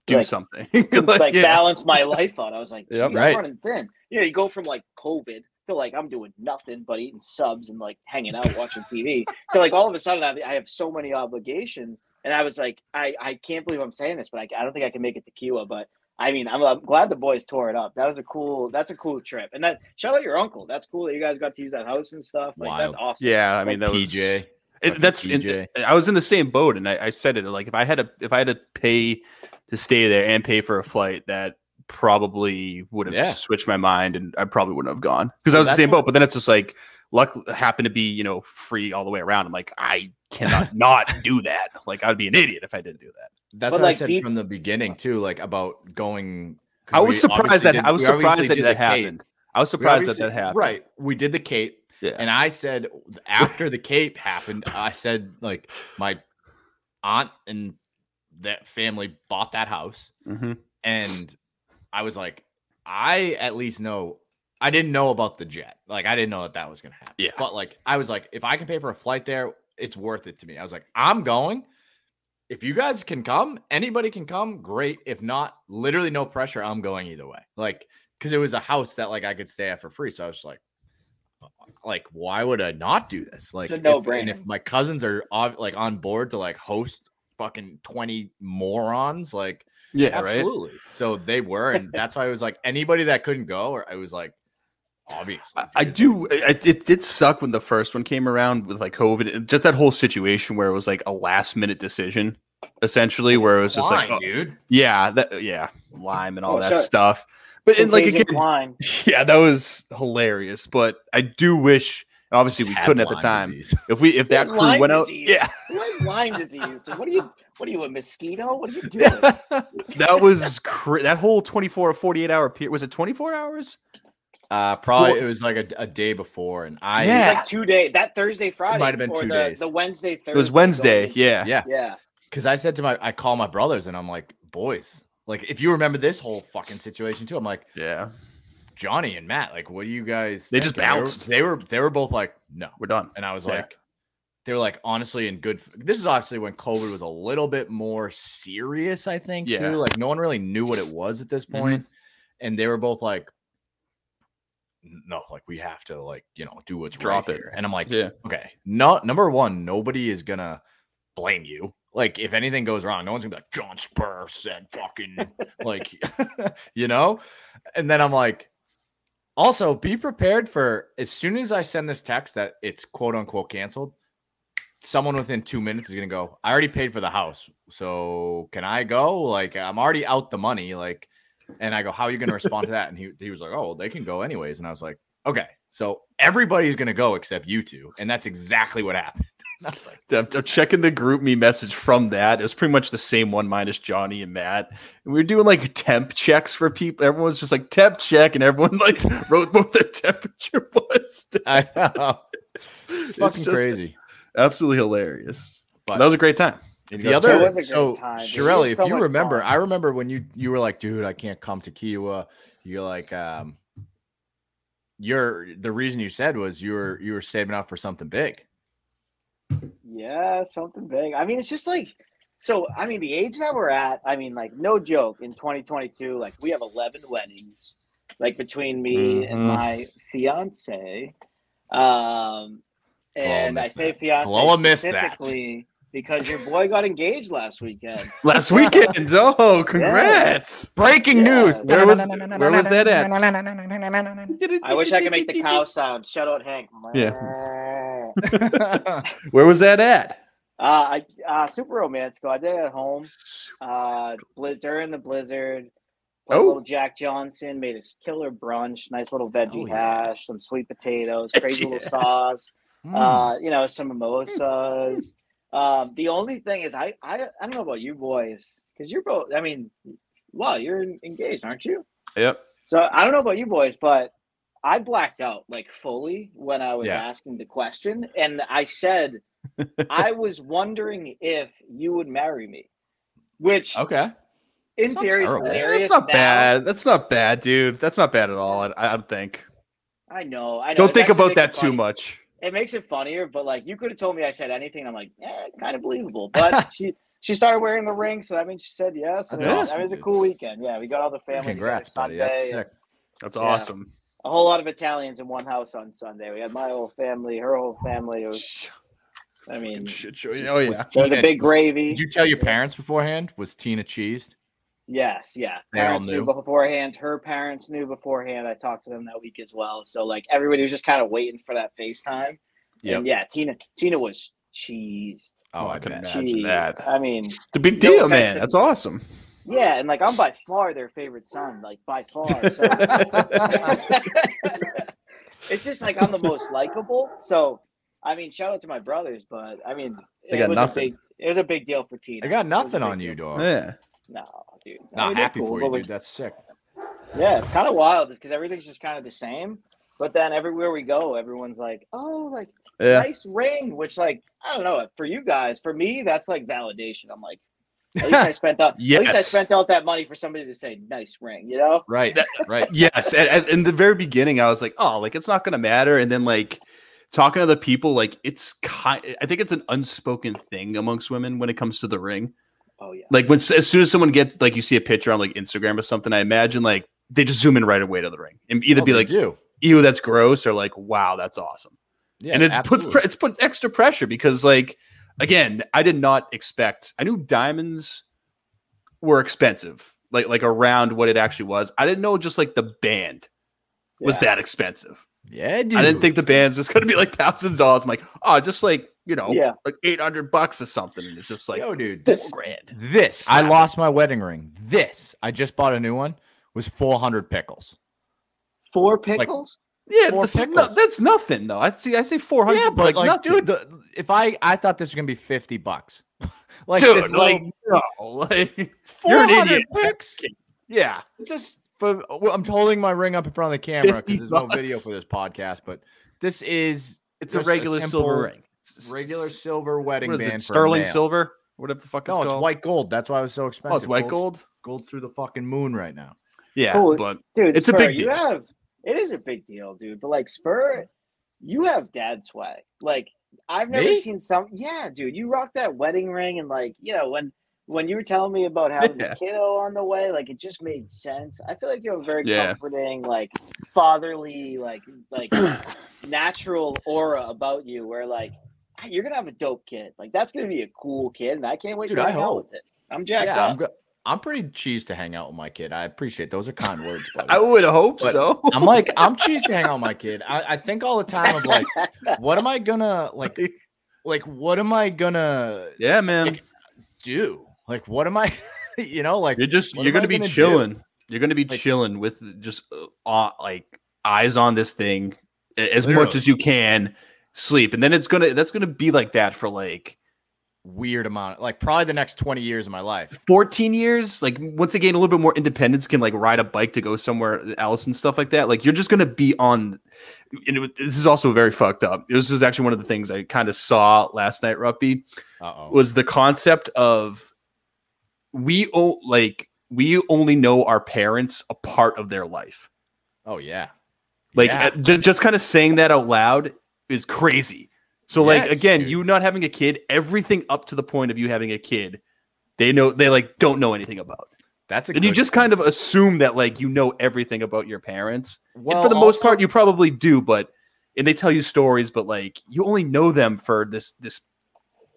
Speaker 4: Do
Speaker 2: Like-
Speaker 4: something.
Speaker 2: like
Speaker 4: yeah.
Speaker 2: balance my life out. I was like,
Speaker 4: Yep.
Speaker 2: "Geez,
Speaker 3: Right.
Speaker 2: Running thin. You know, you go from like COVID to like I'm doing nothing but eating subs and like hanging out watching TV to like all of a sudden I, I have so many obligations. And I was like, I, I can't believe I'm saying this, but I, I don't think I can make it to Kiawah. But I mean, I'm, I'm glad the boys tore it up. That was a cool. That's a cool trip. And that shout out your uncle. That's cool that you guys got to use that house and stuff. Like that's awesome.
Speaker 4: Yeah, I mean that was
Speaker 3: PJ.
Speaker 4: It, that's
Speaker 3: PJ.
Speaker 4: and I was in the same boat, and I, I said it like if I had to if I had to pay to stay there and pay for a flight, that probably would have
Speaker 3: Yeah.
Speaker 4: switched my mind, and I probably wouldn't have gone because I was in the same boat. But then it's just like luck happened to be you know free all the way around. I'm like I cannot not do that. Like I'd be an idiot if I didn't do that.
Speaker 3: That's
Speaker 2: But,
Speaker 3: what I said
Speaker 2: peop-
Speaker 3: from the beginning too, like about going.
Speaker 4: I was surprised that I was surprised that that
Speaker 3: the Cape.
Speaker 4: happened. I was surprised that that happened.
Speaker 3: Right, we did the Cape,
Speaker 4: Yeah.
Speaker 3: and I said after the Cape happened, I said like my aunt and that family bought that house,
Speaker 4: hmm
Speaker 3: and I was like, I at least know. I didn't know about the jet. Like I didn't know that that was gonna happen.
Speaker 4: Yeah.
Speaker 3: But like I was like, if I can pay for a flight there, it's worth it to me. I was like, I'm going. If you guys can come, anybody can come. Great. If not, literally no pressure. I'm going either way. Like because it was a house that like I could stay at for free. So I was just like, uh, like why would I not do this? Like
Speaker 2: a
Speaker 3: if-
Speaker 2: no-brainer.
Speaker 3: And if my cousins are ov- like on board to like host fucking 20 morons, like
Speaker 4: Yeah, right.
Speaker 3: Absolutely. So they were, and that's why I was like anybody that couldn't go, or I was like, obviously.
Speaker 4: I, I do. I, it did suck when the first one came around with like COVID. Just that whole situation where it was like a last minute decision, essentially, where it was just like, oh,
Speaker 3: dude.
Speaker 4: yeah, that, yeah, Lyme and all
Speaker 2: Oh,
Speaker 4: that
Speaker 2: sure.
Speaker 4: stuff. But and like again,
Speaker 2: Klein.
Speaker 4: yeah, that was hilarious. But I do wish, obviously, we couldn't at the time.
Speaker 3: disease.
Speaker 4: If we, if that crew
Speaker 2: Lyme
Speaker 4: went out, yeah,
Speaker 2: Who has Lyme disease? What are you? What are you, a mosquito? What are you doing?
Speaker 4: that was cra- that whole twenty four or forty eight hour period. Was it twenty four hours?
Speaker 3: Uh, probably
Speaker 4: Four-
Speaker 3: it was like a, a day before, and I
Speaker 4: Yeah.
Speaker 2: It was like two days. That Thursday, Friday.
Speaker 3: might have been two
Speaker 2: the,
Speaker 3: days.
Speaker 2: The Wednesday, Thursday.
Speaker 4: It was Wednesday.
Speaker 2: going-
Speaker 4: Yeah,
Speaker 3: yeah,
Speaker 2: Yeah.
Speaker 3: because I said to my, I call my brothers, and I'm like, boys, like if you remember this whole fucking situation too, I'm like
Speaker 4: yeah.
Speaker 3: Johnny and Matt, like what do you guys?
Speaker 4: They just
Speaker 3: think?" And
Speaker 4: bounced.
Speaker 3: They were, they were they were both like no,
Speaker 4: We're done.
Speaker 3: and I was
Speaker 4: Yeah.
Speaker 3: like, they were like honestly in good. This is obviously when COVID was a little bit more serious, I think.
Speaker 4: Yeah.
Speaker 3: Too like no one really knew what it was at this
Speaker 4: Mhm.
Speaker 3: and they were both like, "No, like we have to like you know do what's
Speaker 4: Drop
Speaker 3: right
Speaker 4: it.
Speaker 3: here." And I'm like,
Speaker 4: Yeah.
Speaker 3: okay, no, number one, nobody is gonna blame you. Like if anything goes wrong, no one's gonna be like John Spur said fucking like you know. And then I'm like, also be prepared for as soon as I send this text that it's quote unquote canceled. Someone within two minutes is gonna go. I already paid for the house, so can I go? Like I'm already out the money. Like, and I go, how are you gonna respond to that? And he he was like, oh, well, they can go anyways. And I was like, okay, so everybody's gonna go except you two, and that's exactly what happened. I was like,
Speaker 4: I'm, I'm checking the GroupMe message from that. It was pretty much the same one minus Johnny and Matt. And we were doing like temp checks for people. Everyone's just like temp check, and everyone like wrote what their temperature was.
Speaker 3: I know. It's
Speaker 4: It's
Speaker 3: fucking crazy.
Speaker 4: Absolutely hilarious.
Speaker 3: But
Speaker 4: that was a great time.
Speaker 3: The
Speaker 2: It
Speaker 3: other,
Speaker 2: was a great
Speaker 3: so
Speaker 2: time,
Speaker 3: Shirelli,
Speaker 2: had
Speaker 3: if
Speaker 2: so
Speaker 3: you remember,
Speaker 2: fun.
Speaker 3: I remember when you you were like, dude, I can't come to Kiawah. You're like, um, you're the reason you said was you were you were saving up for something big.
Speaker 2: Yeah, something big. I mean, it's just like so. I mean, the age that we're at. I mean, like no joke. In 2022, like we have 11 weddings, like between me and
Speaker 4: Mhm.
Speaker 2: my fiance. Um, and I say
Speaker 3: that.
Speaker 2: fiance
Speaker 3: Chloe missed that.
Speaker 2: specifically because your boy got engaged last weekend.
Speaker 4: Last weekend. Oh, congrats.
Speaker 3: Breaking
Speaker 2: Yeah.
Speaker 3: news.
Speaker 4: Where was where was that at?
Speaker 2: I wish I could make the cow sound. Shout out Hank.
Speaker 4: Yeah.
Speaker 2: Uh,
Speaker 4: Where was that at?
Speaker 2: I uh, super romantic. I did it at home. Uh, bli- during the blizzard. Played
Speaker 4: Oh.
Speaker 2: a little Jack Johnson, made a killer brunch, nice little veggie
Speaker 3: Oh, yeah.
Speaker 2: hash, some sweet potatoes, crazy little sauce,
Speaker 3: Hmm.
Speaker 2: uh, you know, some mimosas. Um, the only thing is, I, I, I don't know about you boys, because you're both. I mean, well, you're engaged, aren't you?
Speaker 4: Yep.
Speaker 2: So I don't know about you boys, but I blacked out like fully when I was
Speaker 3: Yeah.
Speaker 2: asking the question, and I said I was wondering if you would marry me, which
Speaker 3: okay.
Speaker 2: in
Speaker 3: not
Speaker 2: theory is hilarious.
Speaker 4: That's not
Speaker 2: now.
Speaker 4: bad. That's not bad, dude. That's not bad at all. I, I don't think.
Speaker 2: I know. I know.
Speaker 4: Don't
Speaker 2: It
Speaker 4: think about that
Speaker 2: it
Speaker 4: too
Speaker 2: funny.
Speaker 4: much.
Speaker 2: It makes it funnier, but like you could have told me I said anything. I'm like, yeah, kind of believable. But she she started wearing the ring, so I mean, she said yes. and
Speaker 3: That's
Speaker 2: it was-
Speaker 3: awesome,
Speaker 2: I mean, it's a cool weekend. Yeah, we got all the family. together
Speaker 3: Congrats, buddy.
Speaker 2: Sunday,
Speaker 3: That's
Speaker 2: and
Speaker 3: sick.
Speaker 4: That's
Speaker 2: Yeah.
Speaker 4: awesome.
Speaker 2: A whole lot of Italians in one house on Sunday. We had my whole family, her whole family. It was, I mean,
Speaker 4: Shit show. Oh yeah.
Speaker 3: Was
Speaker 2: there was a
Speaker 3: Tina-
Speaker 2: big
Speaker 3: was-
Speaker 2: gravy.
Speaker 3: Did you tell your parents beforehand? Was Tina cheesed?
Speaker 2: Yes, yeah.
Speaker 3: They
Speaker 2: Parents knew
Speaker 3: knew?
Speaker 2: beforehand. Her parents knew beforehand. I talked to them that week as well. So like everybody was just kind of waiting for that FaceTime.
Speaker 3: Yep.
Speaker 2: And yeah, Tina Tina was cheesed.
Speaker 3: Oh,
Speaker 4: I
Speaker 3: I
Speaker 4: can
Speaker 3: bet.
Speaker 4: imagine
Speaker 2: Cheesed.
Speaker 4: that.
Speaker 2: I mean,
Speaker 4: It's a big deal,
Speaker 2: offense
Speaker 4: man.
Speaker 2: to-
Speaker 4: That's awesome.
Speaker 2: yeah, and like I'm by far their favorite son, like by far. So it's just like I'm the most likable. So I mean, shout out to my brothers, but I mean,
Speaker 4: They
Speaker 2: it
Speaker 4: got
Speaker 2: was
Speaker 4: nothing.
Speaker 2: a big it was a big deal for Tina.
Speaker 3: I got
Speaker 2: It was a
Speaker 3: nothing on
Speaker 2: deal.
Speaker 3: you, dog.
Speaker 4: Yeah.
Speaker 2: No, dude. I
Speaker 3: Not
Speaker 2: mean,
Speaker 3: happy
Speaker 2: cool,
Speaker 3: for you,
Speaker 2: we-
Speaker 3: dude. That's sick.
Speaker 2: Yeah, it's kind of wild because everything's just kind of the same. But then everywhere we go, everyone's like, "Oh, like
Speaker 4: Yeah.
Speaker 2: nice ring," which, like, I don't know, for you guys, for me, that's like validation. I'm like, at least I spent out, at least I spent out that money for somebody to say nice ring, you know?
Speaker 3: Right. right.
Speaker 4: Yes. And, and in the very beginning, I was like, oh, like it's not gonna matter. And then like talking to the people, like it's kind I think it's an unspoken thing amongst women when it comes to the ring.
Speaker 2: Oh yeah,
Speaker 4: Like when as soon as someone gets like you see a picture on like Instagram or something, I imagine like they just zoom in right away to the ring and either
Speaker 3: Oh,
Speaker 4: be like,
Speaker 3: do.
Speaker 4: ew, that's gross, or like, wow, that's awesome.
Speaker 3: Yeah,
Speaker 4: and it
Speaker 3: absolutely.
Speaker 4: puts it's put extra pressure because like again i did not expect i knew diamonds were expensive like like around what it actually was i didn't know just like the band was
Speaker 2: Yeah.
Speaker 4: that expensive
Speaker 3: yeah, dude.
Speaker 4: i didn't think the bands was going to be like thousands of dollars i'm like oh just like you know
Speaker 2: Yeah.
Speaker 4: like 800 bucks or something and it's just like
Speaker 3: oh, dude,
Speaker 4: four
Speaker 3: this,
Speaker 4: grand
Speaker 3: this I lost my wedding ring. This I just bought a new one. Was four hundred pickles.
Speaker 2: four pickles.
Speaker 4: yeah
Speaker 3: Four
Speaker 4: this is no- that's nothing though i see i say 400
Speaker 3: Yeah, but
Speaker 4: like,
Speaker 3: like,
Speaker 4: nothing.
Speaker 3: dude, the, if I I thought this was gonna be fifty bucks, like
Speaker 4: dude
Speaker 3: this
Speaker 4: like
Speaker 3: little
Speaker 4: no like
Speaker 3: 400 picks.
Speaker 4: yeah
Speaker 3: Just for well, I'm holding my ring up in front of the camera because there's no video for this podcast, but this is
Speaker 4: it's a
Speaker 3: Just a
Speaker 4: regular silver ring It's-
Speaker 3: regular silver wedding
Speaker 4: What is
Speaker 3: band
Speaker 4: it? Sterling silver, whatever the fuck it's
Speaker 3: No, it's
Speaker 4: called.
Speaker 3: white gold. That's why it was so expensive.
Speaker 4: Oh, it's white
Speaker 3: Gold's-
Speaker 4: gold.
Speaker 3: Gold's through the fucking moon right now.
Speaker 4: Yeah,
Speaker 2: Cool.
Speaker 4: but
Speaker 2: Dude,
Speaker 4: It's a
Speaker 2: Spur,
Speaker 4: big
Speaker 2: You
Speaker 4: deal.
Speaker 2: have it is a big deal, dude. But like Spur, you have dad swag. Like I've never
Speaker 3: Me?
Speaker 2: seen some. Yeah, dude, you rock that wedding ring, and like you know when when you were telling me about having
Speaker 4: Yeah.
Speaker 2: a kiddo on the way, like it just made sense. I feel like you have a very
Speaker 4: Yeah.
Speaker 2: comforting, like fatherly, like like natural aura about you, where like "Ah, you're gonna have a dope kid. Like that's gonna be a cool kid, and I can't wait
Speaker 3: Dude,
Speaker 2: to
Speaker 3: I
Speaker 2: hang out
Speaker 3: hope.
Speaker 2: with it. I'm jacked
Speaker 3: yeah,
Speaker 2: up.
Speaker 3: I'm, go- I'm pretty cheesed to hang out with my kid. I appreciate those are kind words. buddy.
Speaker 4: I would hope
Speaker 3: But-
Speaker 4: so.
Speaker 3: I'm like, I'm cheesed to hang out with my kid. I, I think all the time of like, what am I gonna like? Like, what am I gonna
Speaker 4: yeah, man.
Speaker 3: Like, do? Like, what am I? you know, like
Speaker 4: You're just you're
Speaker 3: am I
Speaker 4: gonna be
Speaker 3: gonna do?
Speaker 4: chilling. You're gonna be
Speaker 3: Like-
Speaker 4: chilling with just uh, uh, like eyes on this thing a- as much as you can. Sleep, and then it's gonna that's gonna be like that for like
Speaker 3: weird amount, like probably the next 20 years of my life.
Speaker 4: 14 years. Like once again, a little bit more independence, can like ride a bike to go somewhere else and stuff like that. Like you're just gonna be on. And it, this is also very fucked up. This is actually one of the things I kind of saw last night, Ruppy.
Speaker 3: Oh.
Speaker 4: was the concept of we o- like we only know our parents a part of their life.
Speaker 3: Oh yeah.
Speaker 4: Like
Speaker 3: Yeah.
Speaker 4: uh, just kind of saying that out loud is crazy. So like again,
Speaker 3: dude.
Speaker 4: you not having a kid, everything up to the point of you having a kid, they know they like don't know anything about.
Speaker 3: that's a
Speaker 4: And you just
Speaker 3: thing.
Speaker 4: kind of assume that like you know everything about your parents.
Speaker 3: well,
Speaker 4: and for the most part you probably do, but and they tell you stories, but like you only know them for this this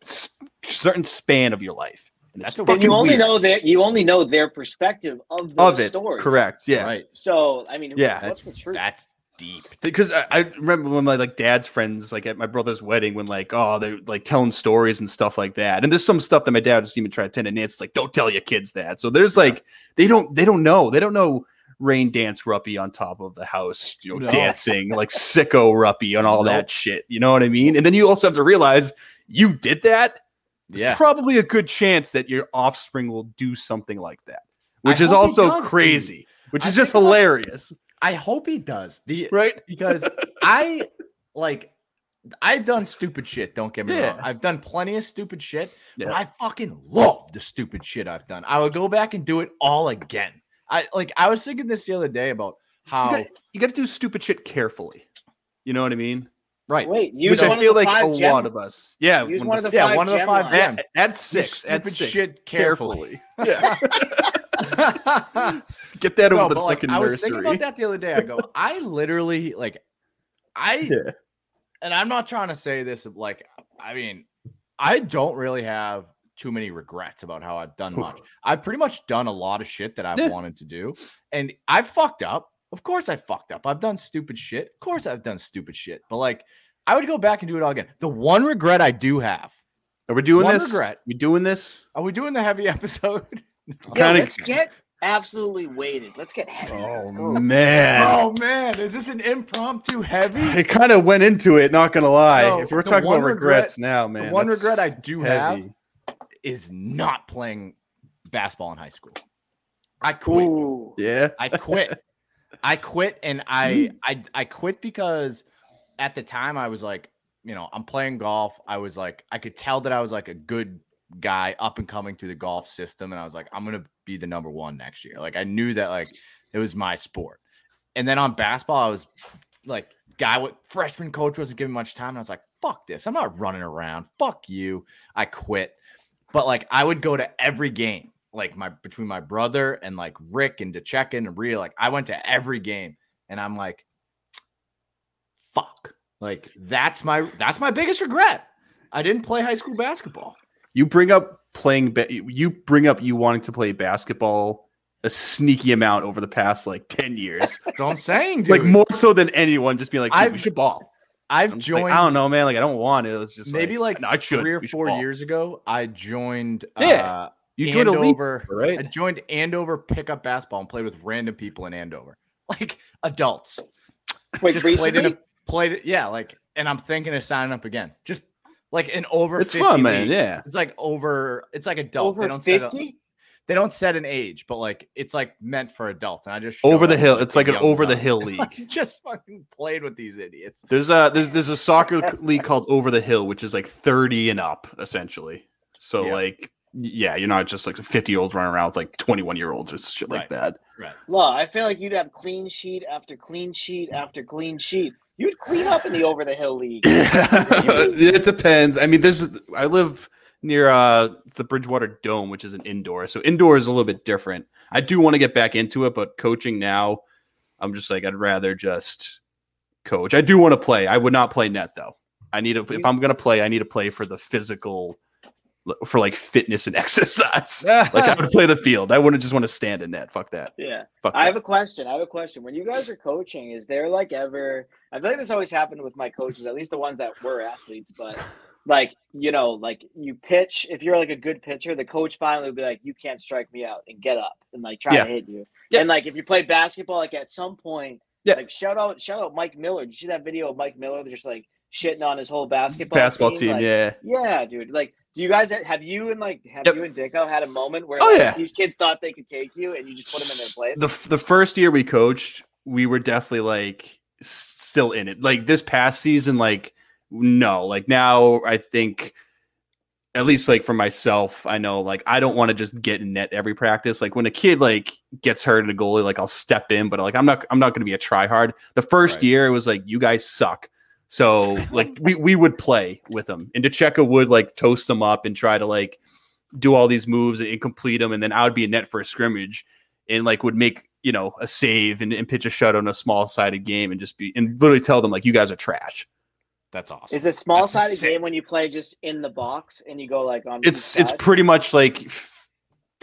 Speaker 4: s- certain span of your life. And
Speaker 3: That's a
Speaker 2: and you only
Speaker 4: weird.
Speaker 2: know their you only know their perspective of those
Speaker 4: of it.
Speaker 2: stories.
Speaker 4: Correct. Yeah.
Speaker 3: right.
Speaker 2: So I mean,
Speaker 4: Yeah.
Speaker 2: what's the truth?
Speaker 3: That's deep.
Speaker 4: Because I, I remember when my like dad's friends, like at my brother's wedding, when like oh they're like telling stories and stuff like that. And there's some stuff that my dad just even tried to tell, and it's like don't tell your kids that. So there's like they don't they don't know they don't know rain dance ruppy on top of the house, you know,
Speaker 3: No.
Speaker 4: dancing like sicko ruppy and all
Speaker 3: Nope.
Speaker 4: that shit. You know what I mean? And then you also have to realize you did that. There's
Speaker 3: Yeah.
Speaker 4: probably a good chance that your offspring will do something like that,
Speaker 3: I
Speaker 4: which is also
Speaker 3: does, dude.
Speaker 4: crazy, which
Speaker 3: I
Speaker 4: is just
Speaker 3: think about-
Speaker 4: hilarious,
Speaker 3: I hope he does. The
Speaker 4: right?
Speaker 3: because I like I've done stupid shit. Don't get me wrong. I've done plenty of stupid shit, but I fucking love the stupid shit I've done. I would go back and do it all again. I like. I was thinking this the other day about how
Speaker 4: you gotta, do stupid shit carefully. You know what I mean?
Speaker 3: right.
Speaker 2: Wait, use
Speaker 4: Which
Speaker 2: one
Speaker 4: I
Speaker 2: of
Speaker 4: feel
Speaker 2: the
Speaker 4: like
Speaker 2: five
Speaker 4: a
Speaker 2: gem-
Speaker 4: lot of us. Yeah,
Speaker 2: Use one of the
Speaker 3: yeah,
Speaker 2: five
Speaker 3: one of the five
Speaker 2: lines.
Speaker 3: gem.
Speaker 4: At, at six, at
Speaker 3: stupid
Speaker 4: six,
Speaker 3: shit carefully.
Speaker 4: Yeah, get that over the
Speaker 3: like,
Speaker 4: fucking
Speaker 3: I was thinking about that the other day. I go, I literally like, I
Speaker 4: Yeah.
Speaker 3: and I'm not trying to say this like, I mean, I don't really have too many regrets about how I've done much. I've pretty much done a lot of shit that I've
Speaker 4: Yeah.
Speaker 3: wanted to do, and I've fucked up. Of course, I fucked up. I've done stupid shit. Of course, I've done stupid shit. But like, I would go back and do it all again. The one regret I do have.
Speaker 4: Are we doing
Speaker 3: One
Speaker 4: this?
Speaker 3: regret.
Speaker 4: We doing this?
Speaker 3: Are we doing the heavy episode?
Speaker 2: Yeah, let's get absolutely weighted. Let's get heavy.
Speaker 4: Oh man,
Speaker 3: oh man, is this an impromptu heavy?
Speaker 4: it kind of went into it. Not gonna lie.
Speaker 3: So,
Speaker 4: if we're talking
Speaker 3: one
Speaker 4: about
Speaker 3: regret-
Speaker 4: regrets now, man,
Speaker 3: the one regret I do have is not playing basketball in high school. I quit.
Speaker 2: Ooh.
Speaker 4: Yeah,
Speaker 3: I quit. I quit and I I I quit because at the time I was like, you know, I'm playing golf. I was like, I could tell that I was like a good guy up and coming through the golf system. And I was like, I'm gonna be the number one next year. Like I knew that like it was my sport. And then on basketball, I was like, guy what freshman coach wasn't giving much time. And I was like, fuck this. I'm not running around. Fuck you. I quit. But like I would go to every game, like my between my brother and like Rick and DeChekin and Rhea. Like I went to every game and I'm like, fuck. Like that's my that's my biggest regret. I didn't play high school basketball.
Speaker 4: You bring up playing. Ba- you bring up you wanting to play basketball a sneaky amount over the past like ten years.
Speaker 3: That's what I'm saying, dude.
Speaker 4: like more so than anyone, just being like,
Speaker 3: I've
Speaker 4: should ball.
Speaker 3: I've
Speaker 4: I'm just like,
Speaker 3: joined
Speaker 4: I don't know, man. Like I don't want it. It's just
Speaker 3: maybe like,
Speaker 4: "No, I should.
Speaker 3: three or four
Speaker 4: ball."
Speaker 3: years ago. I joined
Speaker 4: Yeah,
Speaker 3: uh
Speaker 4: You joined a league,
Speaker 3: Andover. I
Speaker 4: right?
Speaker 3: joined Andover pickup basketball and played with random people in Andover. Like adults.
Speaker 2: Wait,
Speaker 3: just played in a played it, yeah, like and I'm thinking of signing up again. Just like an over
Speaker 4: It's
Speaker 3: 50
Speaker 4: fun, man. Yeah.
Speaker 3: It's like over it's like adult. they
Speaker 2: over
Speaker 3: don't set a,
Speaker 2: fifty.
Speaker 3: they don't set an age, but like it's like meant for adults. And I just
Speaker 4: Over the hill. It's like an over the hill league.
Speaker 3: just fucking played with these idiots.
Speaker 4: There's a there's there's a soccer league called Over the Hill, which is like 30 and up, essentially. So
Speaker 3: Yeah.
Speaker 4: like yeah, you're not just like 50 year olds running around with like 21 year olds or shit like
Speaker 3: Right.
Speaker 4: that.
Speaker 2: Well, I feel like you'd have clean sheet after clean sheet after clean sheet. You'd clean up in the over the hill league.
Speaker 4: it depends. I mean, there's I live near uh the Bridgewater Dome, which is an indoor. So indoor is a little bit different. I do want to get back into it, but coaching now, I'm just like I'd rather just coach. I do want to play. I would not play net though. I need to if I'm gonna play, I need to play for the physical for like fitness and exercise. like I would play the field. I wouldn't just want to stand in net. Fuck that.
Speaker 2: Yeah.
Speaker 4: Fuck
Speaker 2: I
Speaker 4: that.
Speaker 2: have a question. I have a question. When you guys are coaching, is there like ever? I feel like this always happened with my coaches, at least the ones that were athletes. But like you know, like you pitch. If you're like a good pitcher, the coach finally will be like, "You can't strike me out," and get up and like try
Speaker 4: Yeah.
Speaker 2: to hit you.
Speaker 4: Yeah.
Speaker 2: And like if you play basketball, like at some point,
Speaker 4: Yeah.
Speaker 2: like shout out, shout out Mike Miller. Did you see that video of Mike Miller just like shitting on his whole basketball
Speaker 4: Basketball team,
Speaker 2: Like,
Speaker 4: yeah.
Speaker 2: yeah, dude. Like, do you guys have you and like have
Speaker 4: Yep.
Speaker 2: you and Dicko had a moment where
Speaker 4: Oh,
Speaker 2: like,
Speaker 4: yeah.
Speaker 2: these kids thought they could take you and you just put them in their place?
Speaker 4: the the first year we coached, we were definitely like still in it. Like this past season, like no, like now I think at least like for myself, I know like I don't want to just get in net every practice. Like when a kid like gets hurt in a goalie, like I'll step in, but like I'm not I'm not going to be a try hard. The first
Speaker 3: Right.
Speaker 4: year it was like you guys suck. So like we we would play with them, and DeCheco would like toast them up and try to like do all these moves and complete them, and then I would be a net for a scrimmage and like would make you know a save and, and pitch a shutout on a small sided game and just be and literally tell them like you guys are trash.
Speaker 3: That's awesome.
Speaker 2: Is a small sided game when you play just in the box and you go like on
Speaker 4: It's it's pretty much like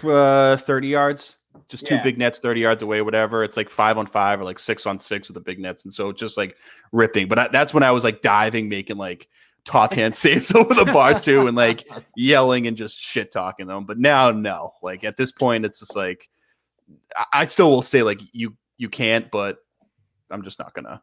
Speaker 4: uh, thirty yards, just two
Speaker 2: Yeah.
Speaker 4: big nets, thirty yards away, whatever. It's like five on five or like six on six with the big nets, and so it's just like ripping. But I, that's when I was like diving, making like top hand saves over the bar too, and like yelling and just shit talking them. But now, no, like at this point, it's just like I, I still will say like you you can't, but I'm just not gonna.
Speaker 2: Okay,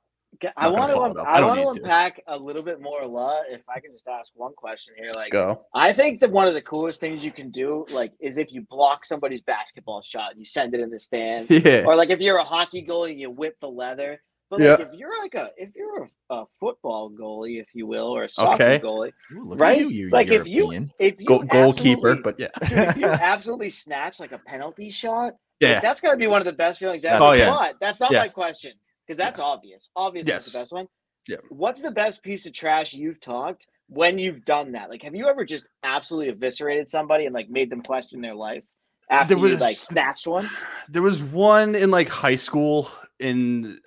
Speaker 2: I want to
Speaker 4: up. I
Speaker 2: I want to unpack a little bit more, La. If I can just ask one question here, like
Speaker 4: Go.
Speaker 2: I think that one of the coolest things you can do, like, is if you block somebody's basketball shot and you send it in the stand,
Speaker 4: Yeah.
Speaker 2: or like if you're a hockey goalie and you whip the leather. But like
Speaker 4: Yeah.
Speaker 2: if you're like a if you're a, a football goalie, if you will, or a soccer
Speaker 4: Okay.
Speaker 2: goalie,
Speaker 3: Ooh,
Speaker 2: right?
Speaker 3: you, you
Speaker 2: like if you if you
Speaker 4: Goal, goalkeeper, but yeah,
Speaker 2: dude, if you absolutely snatch like a penalty shot, like,
Speaker 4: yeah,
Speaker 2: that's got to be one of the best feelings ever.
Speaker 4: Oh, yeah.
Speaker 2: But that's not
Speaker 4: Yeah.
Speaker 2: my question because that's obvious. Obviously,
Speaker 4: Yes.
Speaker 2: the best one.
Speaker 4: Yeah.
Speaker 2: What's the best piece of trash you've talked when you've done that? Like, have you ever just absolutely eviscerated somebody and like made them question their life after
Speaker 4: There
Speaker 2: you
Speaker 4: was-
Speaker 2: like snatched one?
Speaker 4: there was one in like high school and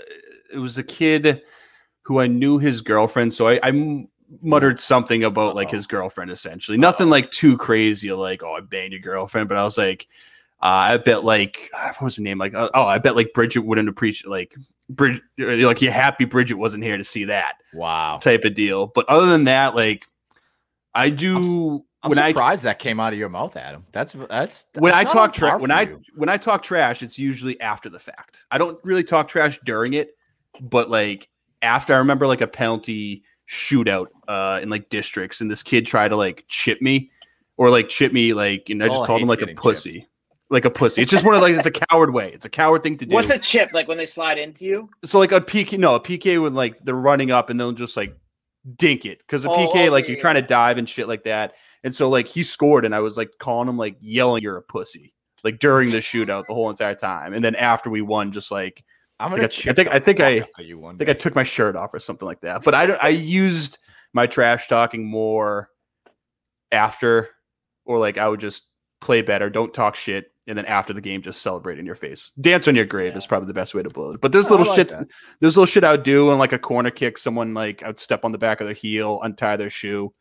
Speaker 4: it was a kid who i knew his girlfriend so I muttered something about like
Speaker 3: Uh-oh.
Speaker 4: his girlfriend essentially nothing like too crazy like oh i banged your girlfriend but i was like uh, i bet like what was her name like uh, oh i bet like bridget wouldn't appreciate like like you're happy bridget wasn't here to see that
Speaker 3: Wow.
Speaker 4: type of deal but other than that like i do
Speaker 3: I'm
Speaker 4: when i
Speaker 3: surprised that came out of your mouth, Adam. That's that's
Speaker 4: when I talk trash, when I
Speaker 3: you.
Speaker 4: when I talk trash, it's usually after the fact. I don't really talk trash during it, but like after I remember like a penalty shootout uh in like districts, and this kid tried to like chip me or like chip me like, and I just
Speaker 3: Oh,
Speaker 4: called him like a pussy, like a pussy. It's just one of like it's a coward way. It's a coward thing to do.
Speaker 2: What's a chip like when they slide into you?
Speaker 4: so like a PK, no, a PK would like they're running up and they'll just like dink it because a
Speaker 2: Oh,
Speaker 4: PK like you're trying to dive and shit like that. And so like he scored and I was like calling him like yelling you're a pussy like during the shootout the whole entire time. And then after we won, just like
Speaker 3: I'm gonna.
Speaker 4: think I- I think- I think I-
Speaker 3: fuck out of you one
Speaker 4: I think I took my shirt off or something like that. But I I used my trash talking more after or like I would just play better, don't talk shit, and then after the game just celebrate in your face. Dance on your grave
Speaker 2: Yeah.
Speaker 4: is probably the best way to blow it. But there's
Speaker 3: Oh,
Speaker 4: little
Speaker 3: like
Speaker 4: shit
Speaker 3: that.
Speaker 4: there's little shit I would do and like a corner kick, someone like I would step on the back of their heel, untie their shoe.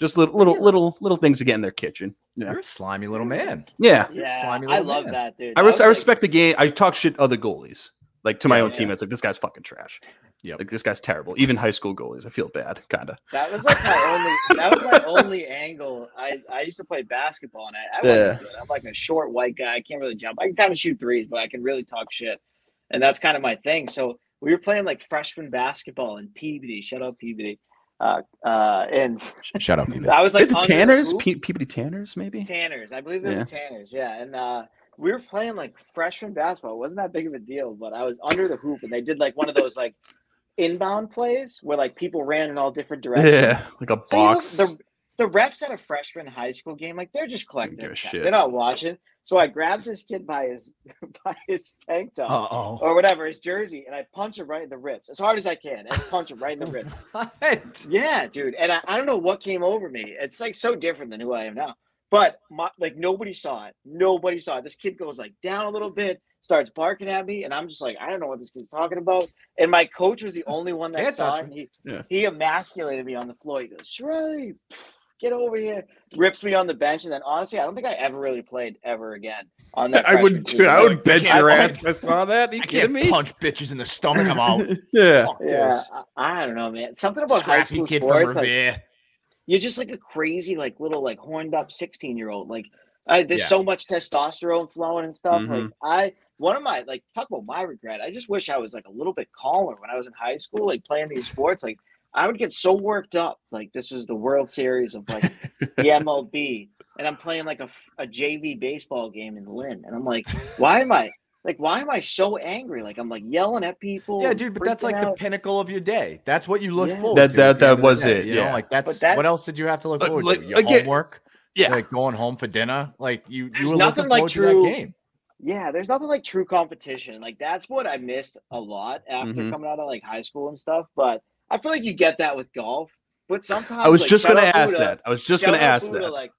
Speaker 4: Just little little little little things to get in their kitchen. Yeah.
Speaker 3: You're a slimy little man.
Speaker 4: Yeah.
Speaker 3: You're a
Speaker 2: Yeah,
Speaker 3: slimy
Speaker 2: I love
Speaker 3: man.
Speaker 2: that, dude.
Speaker 4: I, res-
Speaker 2: was,
Speaker 4: I
Speaker 2: like-
Speaker 4: respect the game. I talk shit other goalies. Like to my
Speaker 2: Yeah,
Speaker 4: own
Speaker 2: yeah.
Speaker 4: teammates, like this guy's fucking trash.
Speaker 3: Yeah,
Speaker 4: Like this guy's terrible. Even high school goalies, I feel bad, kind of.
Speaker 2: That was like my only. That was my only angle. I I used to play basketball, and I, I
Speaker 4: Yeah.
Speaker 2: wasn't good. I'm like a short white guy. I can't really jump. I can kind of shoot threes, but I can really talk shit, and that's kind of my thing. So we were playing like freshman basketball in Peabody. Shout out Peabody. Uh, uh, and
Speaker 3: shout out up, you.
Speaker 2: I was like
Speaker 4: the Tanners. Pe- Peabody Tanners, maybe.
Speaker 2: Tanners. I believe they're
Speaker 4: Yeah.
Speaker 2: the Tanners. Yeah, and uh, we were playing like freshman basketball. It wasn't that big of a deal, but I was under the hoop, and they did like one of those like inbound plays where like people ran in all different directions.
Speaker 4: Yeah, like a
Speaker 2: So, you know,
Speaker 4: box.
Speaker 2: the the refs at a freshman high school game, like they're just collecting. They're not watching. So I grabbed this kid by his by his tank top
Speaker 3: Uh oh.
Speaker 2: or whatever, his jersey, and I punch him right in the ribs as hard as I can. And punch him right in the ribs.
Speaker 3: What?
Speaker 2: Yeah, dude. And I, I don't know what came over me. It's like so different than who I am now. But my, like nobody saw it. Nobody saw it. This kid goes like down a little bit, starts barking at me, and I'm just like, I don't know what this kid's talking about. And my coach was the only one that
Speaker 3: Can't
Speaker 2: saw it. And he
Speaker 4: Yeah.
Speaker 2: he emasculated me on the floor. He goes, Shirley, get over here. Rips me on the bench, and then honestly, I don't think I ever really played ever again on that.
Speaker 4: I would,
Speaker 2: freshman
Speaker 4: dude, I
Speaker 2: team.
Speaker 4: would bet your
Speaker 3: I
Speaker 4: ass if I saw that. Are you
Speaker 3: I
Speaker 4: kidding
Speaker 3: can't
Speaker 4: me?
Speaker 3: punch bitches in the stomach. I'm out.
Speaker 4: Yeah.
Speaker 3: Fuck
Speaker 2: Yeah,
Speaker 3: this.
Speaker 2: I, I don't know, man. Something about high school
Speaker 3: kid from
Speaker 2: sports, like,
Speaker 3: Revere.
Speaker 2: You're just like a crazy, like little, like horned up 16 year old. Like, I, there's
Speaker 3: Yeah.
Speaker 2: so much testosterone flowing and stuff. Like,
Speaker 4: Mhm.
Speaker 2: I, one of my, like, talk about my regret. I just wish I was like a little bit calmer when I was in high school, like playing these sports. Like, I would get so worked up. Like, this was the World Series of like the MLB, and I'm playing like a, a JV baseball game in Lynn, and I'm like, why am I? Like, why am I so angry? Like, I'm like yelling at people.
Speaker 3: Yeah, dude, but that's
Speaker 2: freaking
Speaker 3: like the pinnacle of your day. That's what you look
Speaker 2: Yeah.
Speaker 3: forward
Speaker 4: That-
Speaker 3: to.
Speaker 4: that- that
Speaker 3: end of the
Speaker 4: was
Speaker 3: day,
Speaker 4: it,
Speaker 3: You know,
Speaker 4: yeah.
Speaker 3: like that's
Speaker 2: that-
Speaker 3: what else did you have to look
Speaker 4: Uh,
Speaker 3: forward
Speaker 4: like,
Speaker 3: to? Your
Speaker 4: again-
Speaker 3: homework,
Speaker 4: Yeah.
Speaker 3: like going home for dinner. Like you, you
Speaker 2: There's
Speaker 3: were
Speaker 2: nothing
Speaker 3: looking
Speaker 2: like
Speaker 3: forward to that
Speaker 2: true-
Speaker 3: game.
Speaker 2: Yeah, there's nothing like true competition. Like that's what I missed a lot after
Speaker 4: Mhm.
Speaker 2: coming out of like high school and stuff. But I feel like you get that with golf. But sometimes
Speaker 4: I was
Speaker 2: like,
Speaker 4: just gonna ask
Speaker 2: Buddha-
Speaker 4: that. I was just gonna ask
Speaker 2: Buddha,
Speaker 4: that.
Speaker 2: Like,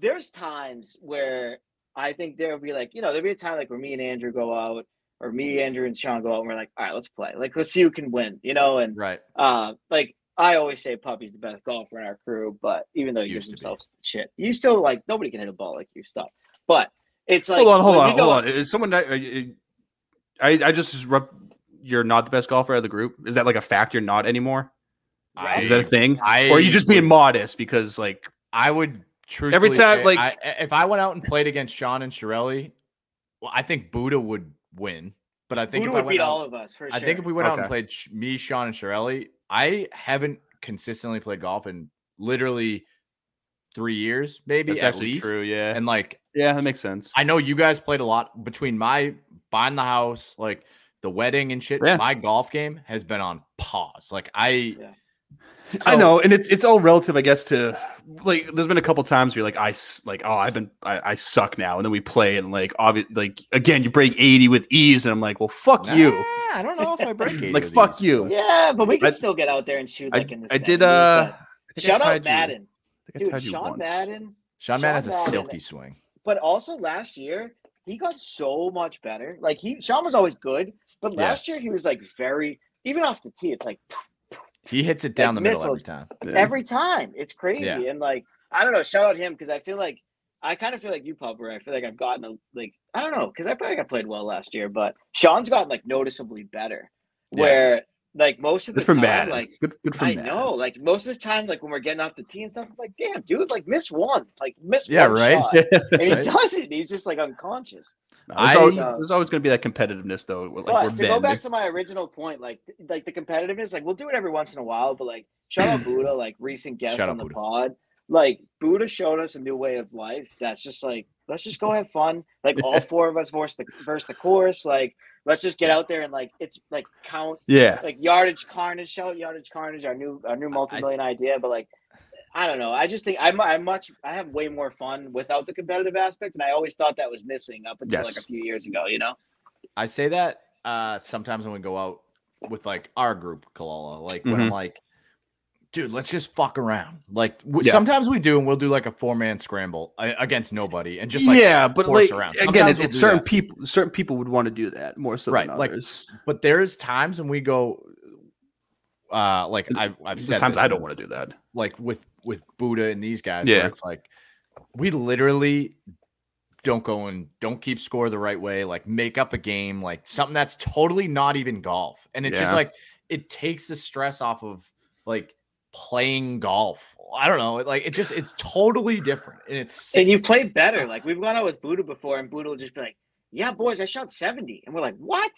Speaker 2: there's times where I think there'll be like, you know, there'll be a time like where me and Andrew go out, or me, Andrew, and Sean go out, and we're like, all right, let's play. Like, let's see who can win. You know, and
Speaker 3: Right.
Speaker 2: uh, like I always say, Puppy's the best golfer in our crew, but even though he gives
Speaker 3: Used to be.
Speaker 2: himself shit, you still like nobody can hit a ball like you. Stuff, but it's like
Speaker 4: hold on, hold on,
Speaker 2: we
Speaker 4: hold on. Is someone? are I I just disrupt. You're not the best golfer out of the group. Is that like a fact? You're not anymore.
Speaker 3: I,
Speaker 4: Is that a thing?
Speaker 3: I
Speaker 4: or are you just being
Speaker 3: would-
Speaker 4: modest because like
Speaker 3: I would truthfully every
Speaker 4: time,
Speaker 3: say,
Speaker 4: like-
Speaker 3: I, if I went out and played against Sean and Shirelli, well, I think Buddha would win. But I think
Speaker 2: Buddha
Speaker 3: if I
Speaker 2: would beat
Speaker 3: out,
Speaker 2: all of us for
Speaker 3: I
Speaker 2: sure.
Speaker 3: think if we went out and played me, Sean, and Shirelli, I haven't consistently played golf in literally three years, maybe
Speaker 4: that's
Speaker 3: at
Speaker 4: actually
Speaker 3: least.
Speaker 4: true. Yeah,
Speaker 3: And like,
Speaker 4: yeah, that makes sense.
Speaker 3: I know you guys played a lot between my buying the house, like the wedding and shit.
Speaker 4: Yeah.
Speaker 3: My golf game has been on pause. Like I,
Speaker 4: I
Speaker 3: so-
Speaker 4: know, and it's it's all relative, I guess. To like, there's been a couple times where you're like, I s- like, oh, I've been, I, I suck now, and then we play, and like, obvious, like again, you break 80 with ease, and I'm like, well, fuck
Speaker 3: Nah,
Speaker 4: you,
Speaker 3: I don't know if I break it.
Speaker 4: like, fuck you.
Speaker 2: Yeah, but we can
Speaker 4: I-
Speaker 2: still get out there and shoot
Speaker 4: I,
Speaker 2: like in the.
Speaker 4: I did.
Speaker 2: 70s,
Speaker 4: Uh, I think I
Speaker 2: shout out
Speaker 4: tied you.
Speaker 2: Madden,
Speaker 4: I think I
Speaker 2: dude.
Speaker 4: tied you
Speaker 2: Sean
Speaker 4: once.
Speaker 2: Madden,
Speaker 3: Sean Man has a
Speaker 2: Madden-
Speaker 3: silky swing.
Speaker 2: but also last year he got so much better. Like he, Sean was always good, but
Speaker 3: Yeah.
Speaker 2: last year he was like very, even off the tee, it's like
Speaker 3: He hits it down
Speaker 2: Like
Speaker 3: the middle every time.
Speaker 2: Every time. It's crazy.
Speaker 3: Yeah.
Speaker 2: And like, I don't know, shout out him because I feel like I kind of feel like you, Pub, where I feel like I've gotten a like I don't know, because I feel like I played well last year, but Sean's gotten like noticeably better.
Speaker 3: Yeah.
Speaker 2: Like most of the time, like
Speaker 4: good, good for that.
Speaker 2: I
Speaker 4: Madden.
Speaker 2: know, like most of the time, like when we're getting off the tee and stuff, I'm like, damn, dude, like miss one, like miss
Speaker 3: Yeah,
Speaker 2: one
Speaker 3: right?
Speaker 2: shot. and he
Speaker 3: Right?
Speaker 2: doesn't. He's just like unconscious.
Speaker 4: No, there's,
Speaker 3: I-
Speaker 4: always, uh, there's always going to be that competitiveness, though. Like
Speaker 2: but
Speaker 4: we're
Speaker 2: to go back to my original point, like like the competitiveness, like we'll do it every once in a while, but like shout out Buddha, like recent guest
Speaker 3: Shout
Speaker 2: on the
Speaker 3: Buddha.
Speaker 2: pod. Like Buddha showed us a new way of life that's just like let's just go have fun. Like all four of us versus the versus the course. Like let's just get out there and like it's like count
Speaker 4: yeah,
Speaker 2: like yardage carnage. Shout out yardage carnage, our new our new multi million idea. But like I don't know. I just think I'm I much I have way more fun without the competitive aspect, and I always thought that was missing up until
Speaker 4: Yes.
Speaker 2: like a few years ago. You know.
Speaker 3: I say that uh sometimes when we go out with like our group, Kalala, like when I'm
Speaker 4: Mhm.
Speaker 3: like, dude, let's just fuck around. Like w-
Speaker 4: Yeah.
Speaker 3: sometimes we do, and we'll do like a four man scramble uh, against nobody, and just like
Speaker 4: yeah, but like
Speaker 3: around.
Speaker 4: again,
Speaker 3: Sometimes
Speaker 4: it's,
Speaker 3: we'll
Speaker 4: it's certain
Speaker 3: that.
Speaker 4: people. Certain people would want to do that more so
Speaker 3: Right,
Speaker 4: than
Speaker 3: like. But there's times when we go, uh, like I, I've said,
Speaker 4: Sometimes
Speaker 3: this,
Speaker 4: I don't want to do that.
Speaker 3: like with with Buddha and these guys.
Speaker 4: Yeah.
Speaker 3: it's like we literally don't go and don't keep score the right way. Like make up a game, like something that's totally not even golf, and it's just like it takes the stress off of like playing golf. I don't know, like it just it's totally different, and it's sick.
Speaker 2: And you play better. Oh. Like we've gone out with Buddha before, and Buddha will just be like, "Yeah, boys, I shot 70. and we're like, "What?"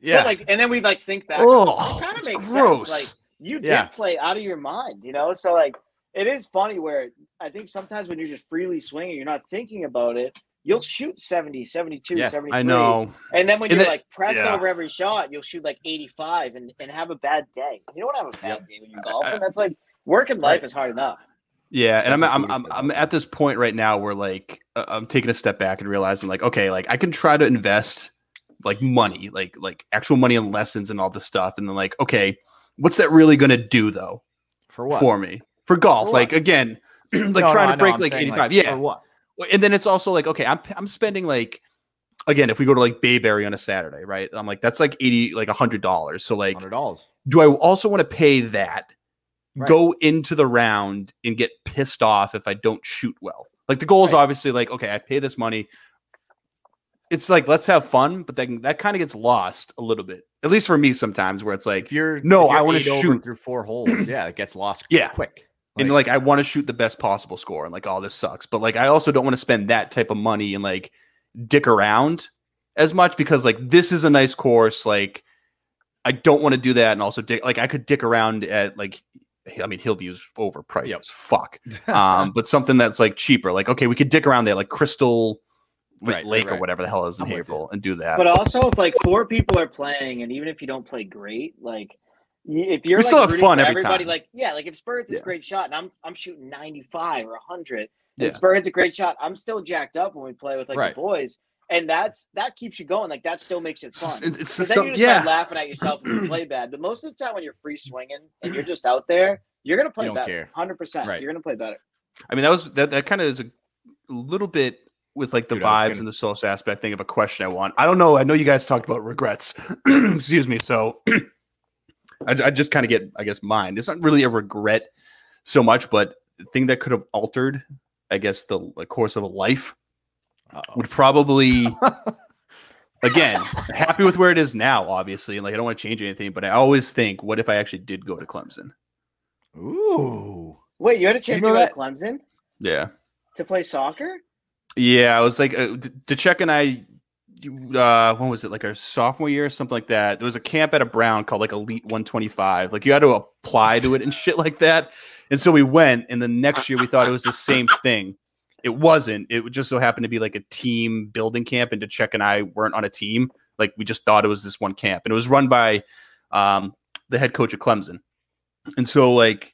Speaker 3: yeah,
Speaker 2: But like, and then we like think back.
Speaker 4: Oh,
Speaker 2: it kind of makes
Speaker 4: gross.
Speaker 2: sense. Like you did
Speaker 3: Yeah.
Speaker 2: play out of your mind, you know. So like, it is funny where I think sometimes when you're just freely swinging, you're not thinking about it. You'll shoot 70, 72,
Speaker 3: Yeah,
Speaker 2: 73.
Speaker 4: I know.
Speaker 2: And then when
Speaker 4: And
Speaker 2: you're
Speaker 4: it-
Speaker 2: like pressed
Speaker 4: yeah.
Speaker 2: over every shot, you'll shoot like 85 and, and have a bad day. You don't have a bad
Speaker 3: Yep.
Speaker 2: day when you're golfing. That's like working life
Speaker 3: Right.
Speaker 2: is hard enough.
Speaker 4: Yeah, and I'm I'm I'm, I'm at this point right now where like uh, I'm taking a step back and realizing like okay, like I can try to invest like money, like like actual money in lessons and all this stuff, and then like okay, what's that really going to do though
Speaker 3: For what?
Speaker 4: for me for golf?
Speaker 3: For
Speaker 4: like again, like
Speaker 3: No, no,
Speaker 4: trying
Speaker 3: I
Speaker 4: to break
Speaker 3: I'm
Speaker 4: like
Speaker 3: saying,
Speaker 4: 85. yeah,
Speaker 3: For what?
Speaker 4: And then it's also like okay, I'm I'm spending like again if we go to like Bayberry on a Saturday, right? I'm like that's like 80 like a hundred dollars. So like
Speaker 3: Hundred dollars.
Speaker 4: do I also want to pay that,
Speaker 3: Right.
Speaker 4: go into the round and get pissed off if I don't shoot well? Like the goal is
Speaker 3: Right.
Speaker 4: obviously like, okay, I pay this money. It's like let's have fun, but then that kind of gets lost a little bit. At least for me sometimes, where it's like,
Speaker 3: If you're
Speaker 4: No,
Speaker 3: if you're
Speaker 4: I wanna shoot.
Speaker 3: through four holes. Yeah, it gets lost.
Speaker 4: Yeah.
Speaker 3: quick.
Speaker 4: And like I want to shoot the best possible score, and like, oh, this sucks. But like I also don't want to spend that type of money and like dick around as much because like this is a nice course. Like I don't want to do that, and also dick like I could dick around at like I mean Hillview's overpriced
Speaker 3: Yep.
Speaker 4: as fuck. Um, but something that's like cheaper. Like okay, we could dick around there, like Crystal like,
Speaker 3: Right, right,
Speaker 4: Lake or whatever the hell is in
Speaker 3: I'm.
Speaker 4: Haverhill, and do that.
Speaker 2: But also, if like four people are playing, and even if you don't play great, like y- if you're
Speaker 4: We
Speaker 2: like,
Speaker 4: still have fun every
Speaker 2: everybody,
Speaker 4: time.
Speaker 2: like yeah, like if Spurs is
Speaker 4: Yeah.
Speaker 2: a great shot, and I'm I'm shooting 95 or 100, and
Speaker 4: Yeah.
Speaker 2: Spurs hits a great shot, I'm still jacked up when we play with like
Speaker 3: Right.
Speaker 2: the boys, and that's that keeps you going. Like that still makes it fun.
Speaker 4: it's, it's
Speaker 2: 'Cause
Speaker 4: so-
Speaker 2: then you just
Speaker 4: yeah.
Speaker 2: start laughing at yourself when you play bad. But most of the time, when you're free swinging and you're just out there, you're gonna play
Speaker 3: don't
Speaker 2: better. Hundred percent,
Speaker 3: Right.
Speaker 2: you're gonna play better.
Speaker 4: I mean, that was that. That kind of is a little bit with like the
Speaker 3: Dude,
Speaker 4: vibes
Speaker 3: gonna-
Speaker 4: and the social aspect thing of a question I want. I don't know. I know you guys talked about regrets. Excuse me. So I, I just kind of get, I guess, mine. It's not really a regret so much, but the thing that could have altered, I guess, the, the course of a life
Speaker 3: Uh-oh.
Speaker 4: would probably. Again, happy with where it is now, obviously, and like I don't want to change anything, but I always think, what if I actually did go to Clemson?
Speaker 3: Ooh.
Speaker 2: Wait, you had a chance
Speaker 3: know
Speaker 2: to go to Clemson
Speaker 4: Yeah,
Speaker 2: to play soccer?
Speaker 4: Yeah, I was like, uh, D- DeCheck and I, uh, when was it? Like our sophomore year, or something like that. There was a camp at a Brown called like Elite 125. Like you had to apply to it and shit like that. And so we went, and the next year we thought it was the same thing. It wasn't. It just so happened to be like a team building camp, and DeCheck and I weren't on a team. Like we just thought it was this one camp, and it was run by um, the head coach of Clemson. And so like,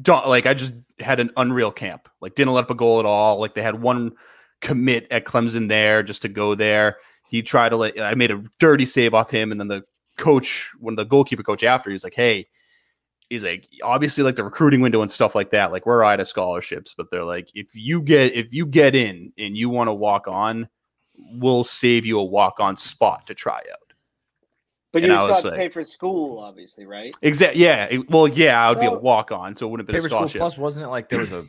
Speaker 4: don't, like I just had an unreal camp. Like didn't let up a goal at all. Like they had one commit at Clemson there just to go there. He tried to let I made a dirty save off him, and then the coach, when the goalkeeper coach after, he's like, "Hey." He's like, obviously, like the recruiting window and stuff like that. Like we're out of scholarships, but they're like, if you get if you get in and you want to walk on, we'll save you a walk on spot to try out.
Speaker 2: But
Speaker 4: And
Speaker 2: you still
Speaker 4: was
Speaker 2: have to
Speaker 4: like-
Speaker 2: pay for school, obviously, right?
Speaker 4: Exactly. Yeah. well, yeah, I would be a walk on, so it wouldn't have been
Speaker 3: Paper
Speaker 4: a
Speaker 3: School
Speaker 4: scholarship.
Speaker 3: Plus wasn't it like there was a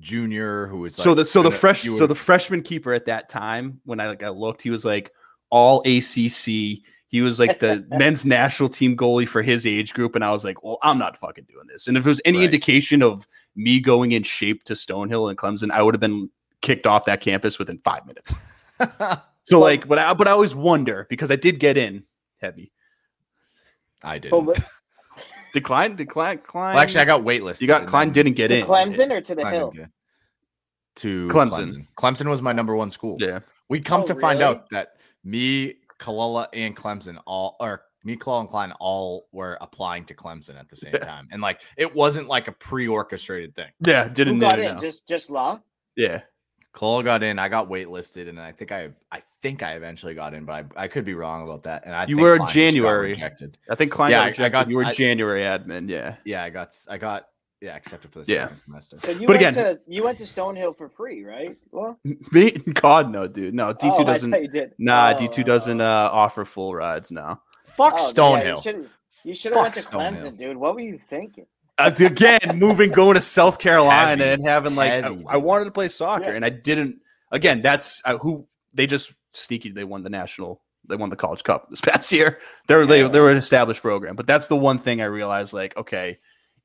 Speaker 3: junior who was like
Speaker 4: so the so the
Speaker 3: gonna-
Speaker 4: fresh
Speaker 3: you
Speaker 4: so the freshman keeper at that time when I like I looked, he was like all ACC. He was like the men's national team goalie for his age group, and I was like, well, I'm not fucking doing this. And if there was any
Speaker 3: Right.
Speaker 4: indication of me going in shape to Stonehill and Clemson, I would have been kicked off that campus within five minutes. So
Speaker 2: Well-
Speaker 4: like, but I but I always wonder because I did get in heavy.
Speaker 3: I did.
Speaker 2: But what-
Speaker 4: Decline, decline, decline.
Speaker 3: Well, actually, I got waitlisted.
Speaker 4: you got
Speaker 3: and
Speaker 4: Klein didn't get
Speaker 2: to
Speaker 4: in.
Speaker 2: Clemson or to the
Speaker 3: Klein
Speaker 2: Hill?
Speaker 3: To
Speaker 4: Clemson.
Speaker 3: Clemson. Clemson was my number one school.
Speaker 4: Yeah.
Speaker 3: We come
Speaker 2: Oh,
Speaker 3: to find out that me, Kalala, and Clemson all, or me, Kalala, and Klein all were applying to Clemson at the same time, and like it wasn't like a pre-orchestrated thing.
Speaker 4: Yeah, didn't
Speaker 2: Who got in?
Speaker 4: no.
Speaker 2: Just just law.
Speaker 4: yeah.
Speaker 3: Kalala got in. I got waitlisted, and I think I, I think I eventually got in, but I, I could be wrong about that. And I
Speaker 4: You
Speaker 3: think
Speaker 4: were
Speaker 3: Klein
Speaker 4: January.
Speaker 3: rejected.
Speaker 4: I think Klein
Speaker 3: Yeah,
Speaker 4: got
Speaker 3: I- I got-
Speaker 4: you were
Speaker 3: I-
Speaker 4: January admin. Yeah.
Speaker 3: Yeah, I got, s- I got, yeah, accepted for the
Speaker 4: Yeah.
Speaker 3: second semester.
Speaker 2: So you
Speaker 4: But
Speaker 2: went
Speaker 4: again-
Speaker 2: to you went to Stonehill for free, right? Well,
Speaker 4: Me, God, no, dude. No, D two
Speaker 2: oh,
Speaker 4: doesn't.
Speaker 2: thought you did.
Speaker 4: Nah,
Speaker 2: Oh,
Speaker 4: D two doesn't
Speaker 2: oh.
Speaker 4: uh, offer full rides. now.
Speaker 3: Fuck
Speaker 2: Oh,
Speaker 3: Stonehill.
Speaker 2: you should you should have went to
Speaker 3: Fuck Stonehill.
Speaker 2: Clemson, dude. What were you thinking?
Speaker 4: Uh, again, moving, going to South Carolina
Speaker 3: Heavy,
Speaker 4: and having like, I, I wanted to play soccer
Speaker 2: Yeah.
Speaker 4: and I didn't. Again, that's uh, who they just sneaky. They won the national. They won the college cup this past year. They're they
Speaker 2: Yeah.
Speaker 4: they were an established program, but that's the one thing I realized. Like, okay,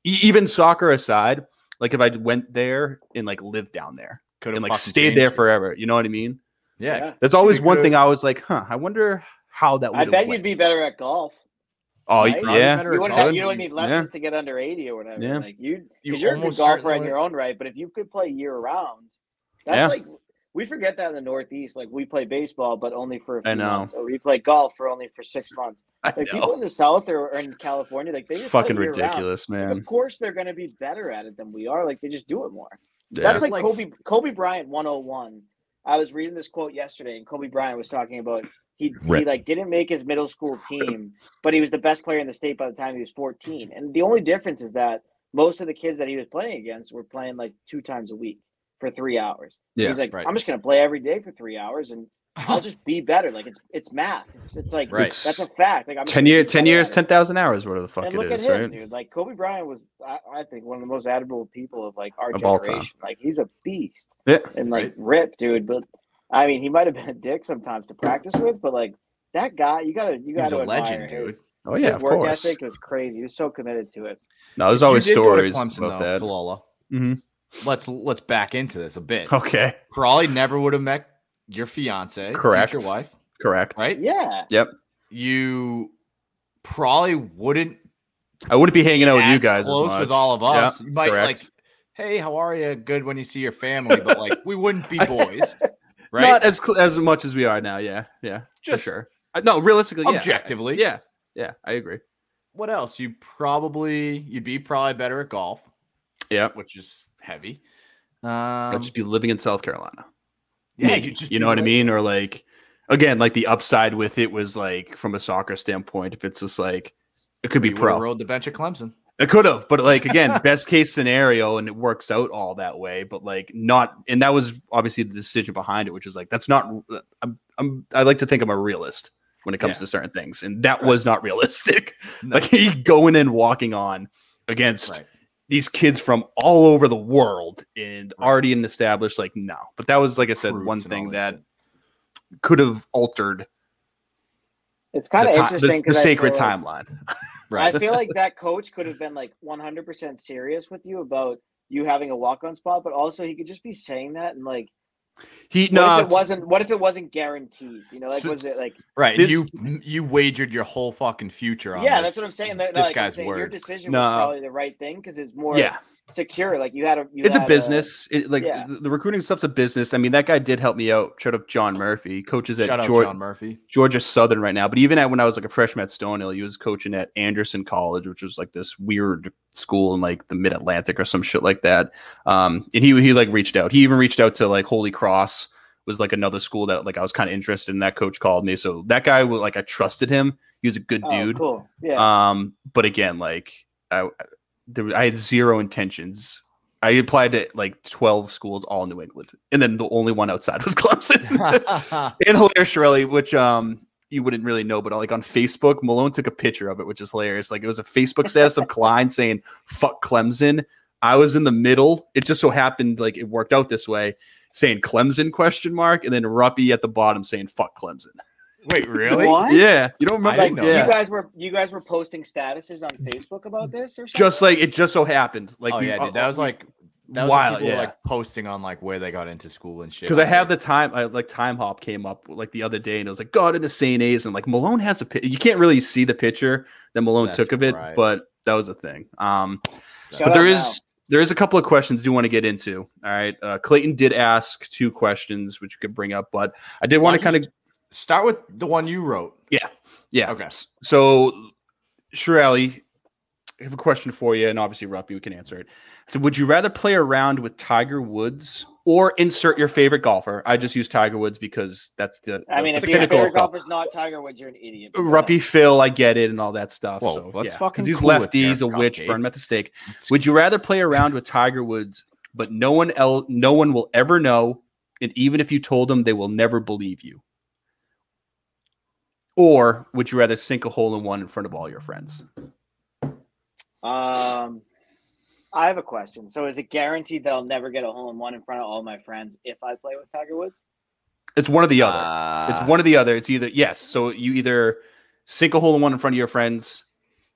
Speaker 4: e- even soccer aside, like if I went there and like lived down there
Speaker 3: Could
Speaker 4: and
Speaker 3: have
Speaker 4: like stayed there forever, you know what I mean?
Speaker 3: Yeah,
Speaker 4: That's always one thing I was like, huh. I wonder how that would.
Speaker 2: I bet
Speaker 4: went.
Speaker 2: you'd be better at golf.
Speaker 4: Oh
Speaker 2: right?
Speaker 4: Yeah,
Speaker 2: You
Speaker 3: at
Speaker 2: wouldn't, have, you don't need
Speaker 4: Yeah.
Speaker 2: lessons to get under eighty or whatever.
Speaker 4: Yeah.
Speaker 2: Like you,
Speaker 3: you
Speaker 2: you're a good golfer in
Speaker 3: certainly-
Speaker 2: your own right. But if you could play year round, that's
Speaker 4: Yeah.
Speaker 2: like we forget that in the Northeast, like we play baseball, but only for a few
Speaker 4: I know.
Speaker 2: months, or we play golf for only for six months.
Speaker 4: I
Speaker 2: Like
Speaker 4: know.
Speaker 2: people in the South or, or in California, like they
Speaker 4: It's
Speaker 2: just
Speaker 4: fucking
Speaker 2: year-round.
Speaker 4: ridiculous,
Speaker 2: Like,
Speaker 4: man.
Speaker 2: Of course, they're going to be better at it than we are. Like they just do it more.
Speaker 4: Yeah.
Speaker 2: That's like,
Speaker 3: Like-
Speaker 2: Kobe Kobe Bryant 101. I was reading this quote yesterday, and Kobe Bryant was talking about he, he like didn't make his middle school team, but he was the best player in the state by the time he was 14. And the only difference is that most of the kids that he was playing against were playing like two times a week for three hours.
Speaker 4: Yeah,
Speaker 2: He's like,
Speaker 3: right.
Speaker 2: I'm just gonna play every day for three hours, and I'll just be better. Like it's it's math. It's it's like
Speaker 3: Right.
Speaker 2: that's a fact. Like I'm
Speaker 4: ten
Speaker 2: gonna
Speaker 4: year, ten years, ten thousand hours, whatever the fuck
Speaker 2: And
Speaker 4: it
Speaker 2: look
Speaker 4: is,
Speaker 2: at him,
Speaker 4: right?
Speaker 2: dude. Like Kobe Bryant was, I, I think, one of the most admirable people of like our
Speaker 4: Of
Speaker 2: generation. Like he's a beast
Speaker 4: Yeah.
Speaker 2: and like
Speaker 3: Right.
Speaker 2: rip, dude. But I mean, he might have been a dick sometimes to practice with, but like that guy, you gotta you gotta
Speaker 3: a
Speaker 2: admire
Speaker 3: legend, dude.
Speaker 2: his,
Speaker 4: Oh yeah,
Speaker 2: his
Speaker 4: of
Speaker 2: work
Speaker 4: course.
Speaker 2: ethic was crazy. He was so committed to it.
Speaker 4: No, there's always
Speaker 3: did go to
Speaker 4: stories
Speaker 3: Clemson,
Speaker 4: about
Speaker 3: though,
Speaker 4: that.
Speaker 3: Kalala.
Speaker 4: Mhm.
Speaker 3: Let's let's back into this a bit.
Speaker 4: Okay,
Speaker 3: Probably never would have met your fiance,
Speaker 4: Correct.
Speaker 3: Your wife,
Speaker 4: correct.
Speaker 3: right?
Speaker 2: Yeah, Yep.
Speaker 3: You probably wouldn't
Speaker 4: I wouldn't be hanging out with you
Speaker 3: as
Speaker 4: guys as
Speaker 3: close
Speaker 4: much.
Speaker 3: with all of us.
Speaker 4: Yeah,
Speaker 3: you might
Speaker 4: correct.
Speaker 3: like, hey, how are you? Good when you see your family, but like we wouldn't be boys, right?
Speaker 4: Not as cl- as much as we are now. Yeah, yeah,
Speaker 3: Just
Speaker 4: for sure. Uh, No, realistically, yeah.
Speaker 3: objectively.
Speaker 4: yeah, yeah, I agree.
Speaker 3: What else? You probably you'd be probably better at golf,
Speaker 4: Yeah,
Speaker 3: which is heavy.
Speaker 4: I'd
Speaker 3: Um,
Speaker 4: just be living in South Carolina.
Speaker 3: yeah,
Speaker 4: Maybe,
Speaker 3: you just
Speaker 4: you know what I mean? Or like, again, like the upside with it was like from a soccer standpoint, if it's just like it could be pro.
Speaker 3: Rode the bench at Clemson.
Speaker 4: It could have, but like again, best case scenario, and it works out all that way. But like not, and that was obviously the decision behind it, which is like that's not. I'm, I'm I like to think I'm a realist when it comes
Speaker 3: Yeah.
Speaker 4: to certain things, and that was not realistic.
Speaker 3: No.
Speaker 4: Like he going and walking on against
Speaker 3: Right.
Speaker 4: These kids from all over the world and
Speaker 3: Right.
Speaker 4: already an established like no. But that was like I said,
Speaker 3: Recruits
Speaker 4: one thing
Speaker 3: that
Speaker 4: that
Speaker 3: shit.
Speaker 4: could have altered
Speaker 2: it's kind of
Speaker 4: ti-
Speaker 2: interesting.
Speaker 4: the, the
Speaker 2: 'cause I
Speaker 4: sacred
Speaker 2: like-
Speaker 4: timeline.
Speaker 3: Right.
Speaker 2: I feel like that coach could have been like 100% serious with you about you having a walk on spot, but also he could just be saying that and like,
Speaker 4: He
Speaker 2: what
Speaker 4: no,
Speaker 2: if it wasn't? What if it wasn't guaranteed? You know, like
Speaker 4: So-
Speaker 2: was it like?
Speaker 3: Right.
Speaker 4: This-
Speaker 3: you you wagered your whole fucking future on
Speaker 2: Yeah,
Speaker 3: this.
Speaker 2: that's what I'm saying. That,
Speaker 3: this
Speaker 2: like,
Speaker 3: guy's
Speaker 2: saying Your decision
Speaker 4: No.
Speaker 2: was probably the right thing because it's more
Speaker 4: yeah.
Speaker 2: Secure. Like you had a. You
Speaker 4: it's a
Speaker 2: had
Speaker 4: business. It, like
Speaker 2: yeah.
Speaker 4: the, the recruiting stuff's a business. I mean, that guy did help me out. Shout out John Murphy, coaches at
Speaker 3: Shout out
Speaker 4: Georgia,
Speaker 3: John Murphy.
Speaker 4: Georgia Southern right now. But even at when I was like a freshman at Stonehill, he was coaching at Anderson College, which was like this weird school in like the Mid Atlantic or some shit like that. Um, and he he like reached out. He even reached out to like Holy Cross was like another school that like I was kind of interested in. That coach called me, so that guy was like I trusted him. He was a good
Speaker 2: Oh,
Speaker 4: dude.
Speaker 2: cool. Yeah.
Speaker 4: Um, but again, like I, there, I had zero intentions. I applied to like twelve schools, all in New England, and then the only one outside was Clemson. and Hilaire Shirley, which um you wouldn't really know, but like on Facebook, Malone took a picture of it, which is hilarious. Like it was a Facebook status of Klein saying "fuck Clemson." I was in the middle. It just so happened like it worked out this way, saying Clemson question mark, and then Ruppy at the bottom saying "fuck Clemson."
Speaker 3: Wait, really?
Speaker 2: What?
Speaker 4: Yeah, you don't remember?
Speaker 3: I
Speaker 2: Like
Speaker 3: didn't know
Speaker 4: yeah.
Speaker 2: you guys were you guys were posting statuses on Facebook about this or something?
Speaker 4: just like it just so happened. Like
Speaker 3: oh
Speaker 4: we-
Speaker 3: yeah, dude. That was like that was
Speaker 4: wild,
Speaker 3: when people were,
Speaker 4: yeah.
Speaker 3: like posting on like where they got into school and shit.
Speaker 4: because I
Speaker 3: on
Speaker 4: have the time, I, like Timehop came up like the other day, and it was like God into St. A's, and like Malone has a pi- you can't really see the picture that Malone
Speaker 3: That's
Speaker 4: took of it,
Speaker 3: right.
Speaker 4: but that was a thing. Um,
Speaker 2: Shout
Speaker 4: but there is
Speaker 2: now.
Speaker 4: there is a couple of questions I do want to get into. All right, uh, Clayton did ask two questions which you could bring up, but I did want to kind of
Speaker 3: start with the one you wrote.
Speaker 4: yeah. Yeah.
Speaker 3: Okay.
Speaker 4: So, Shirley, I have a question for you, and obviously, Ruppy, we can answer it. So, would you rather play around with Tiger Woods or insert your favorite golfer? I just use Tiger Woods because that's the,
Speaker 2: I mean,
Speaker 4: that's
Speaker 2: if
Speaker 4: the
Speaker 2: your
Speaker 4: pinnacle
Speaker 2: favorite
Speaker 4: of golf.
Speaker 2: golfer's not Tiger Woods, you're an idiot. Uh, but
Speaker 4: Ruppy Phil, I get it, and all that stuff.
Speaker 3: Whoa,
Speaker 4: so
Speaker 3: let's
Speaker 4: yeah.
Speaker 3: fucking
Speaker 4: 'Cause he's
Speaker 3: cool with
Speaker 4: lefty, he's a
Speaker 3: Jared
Speaker 4: witch,
Speaker 3: Goff,
Speaker 4: burn him at the stake. Would you rather play around with Tiger Woods, but no one else, no one will ever know, and even if you told them, they will never believe you? Or would you rather sink a hole in one in front of all your friends?
Speaker 2: Um, I have a question. So, is it guaranteed that I'll never get a hole in one in front of all my friends if I play with Tiger Woods?
Speaker 4: It's one or the other.
Speaker 3: Uh,
Speaker 4: it's one or the other. It's either yes. So you either sink a hole in one in front of your friends,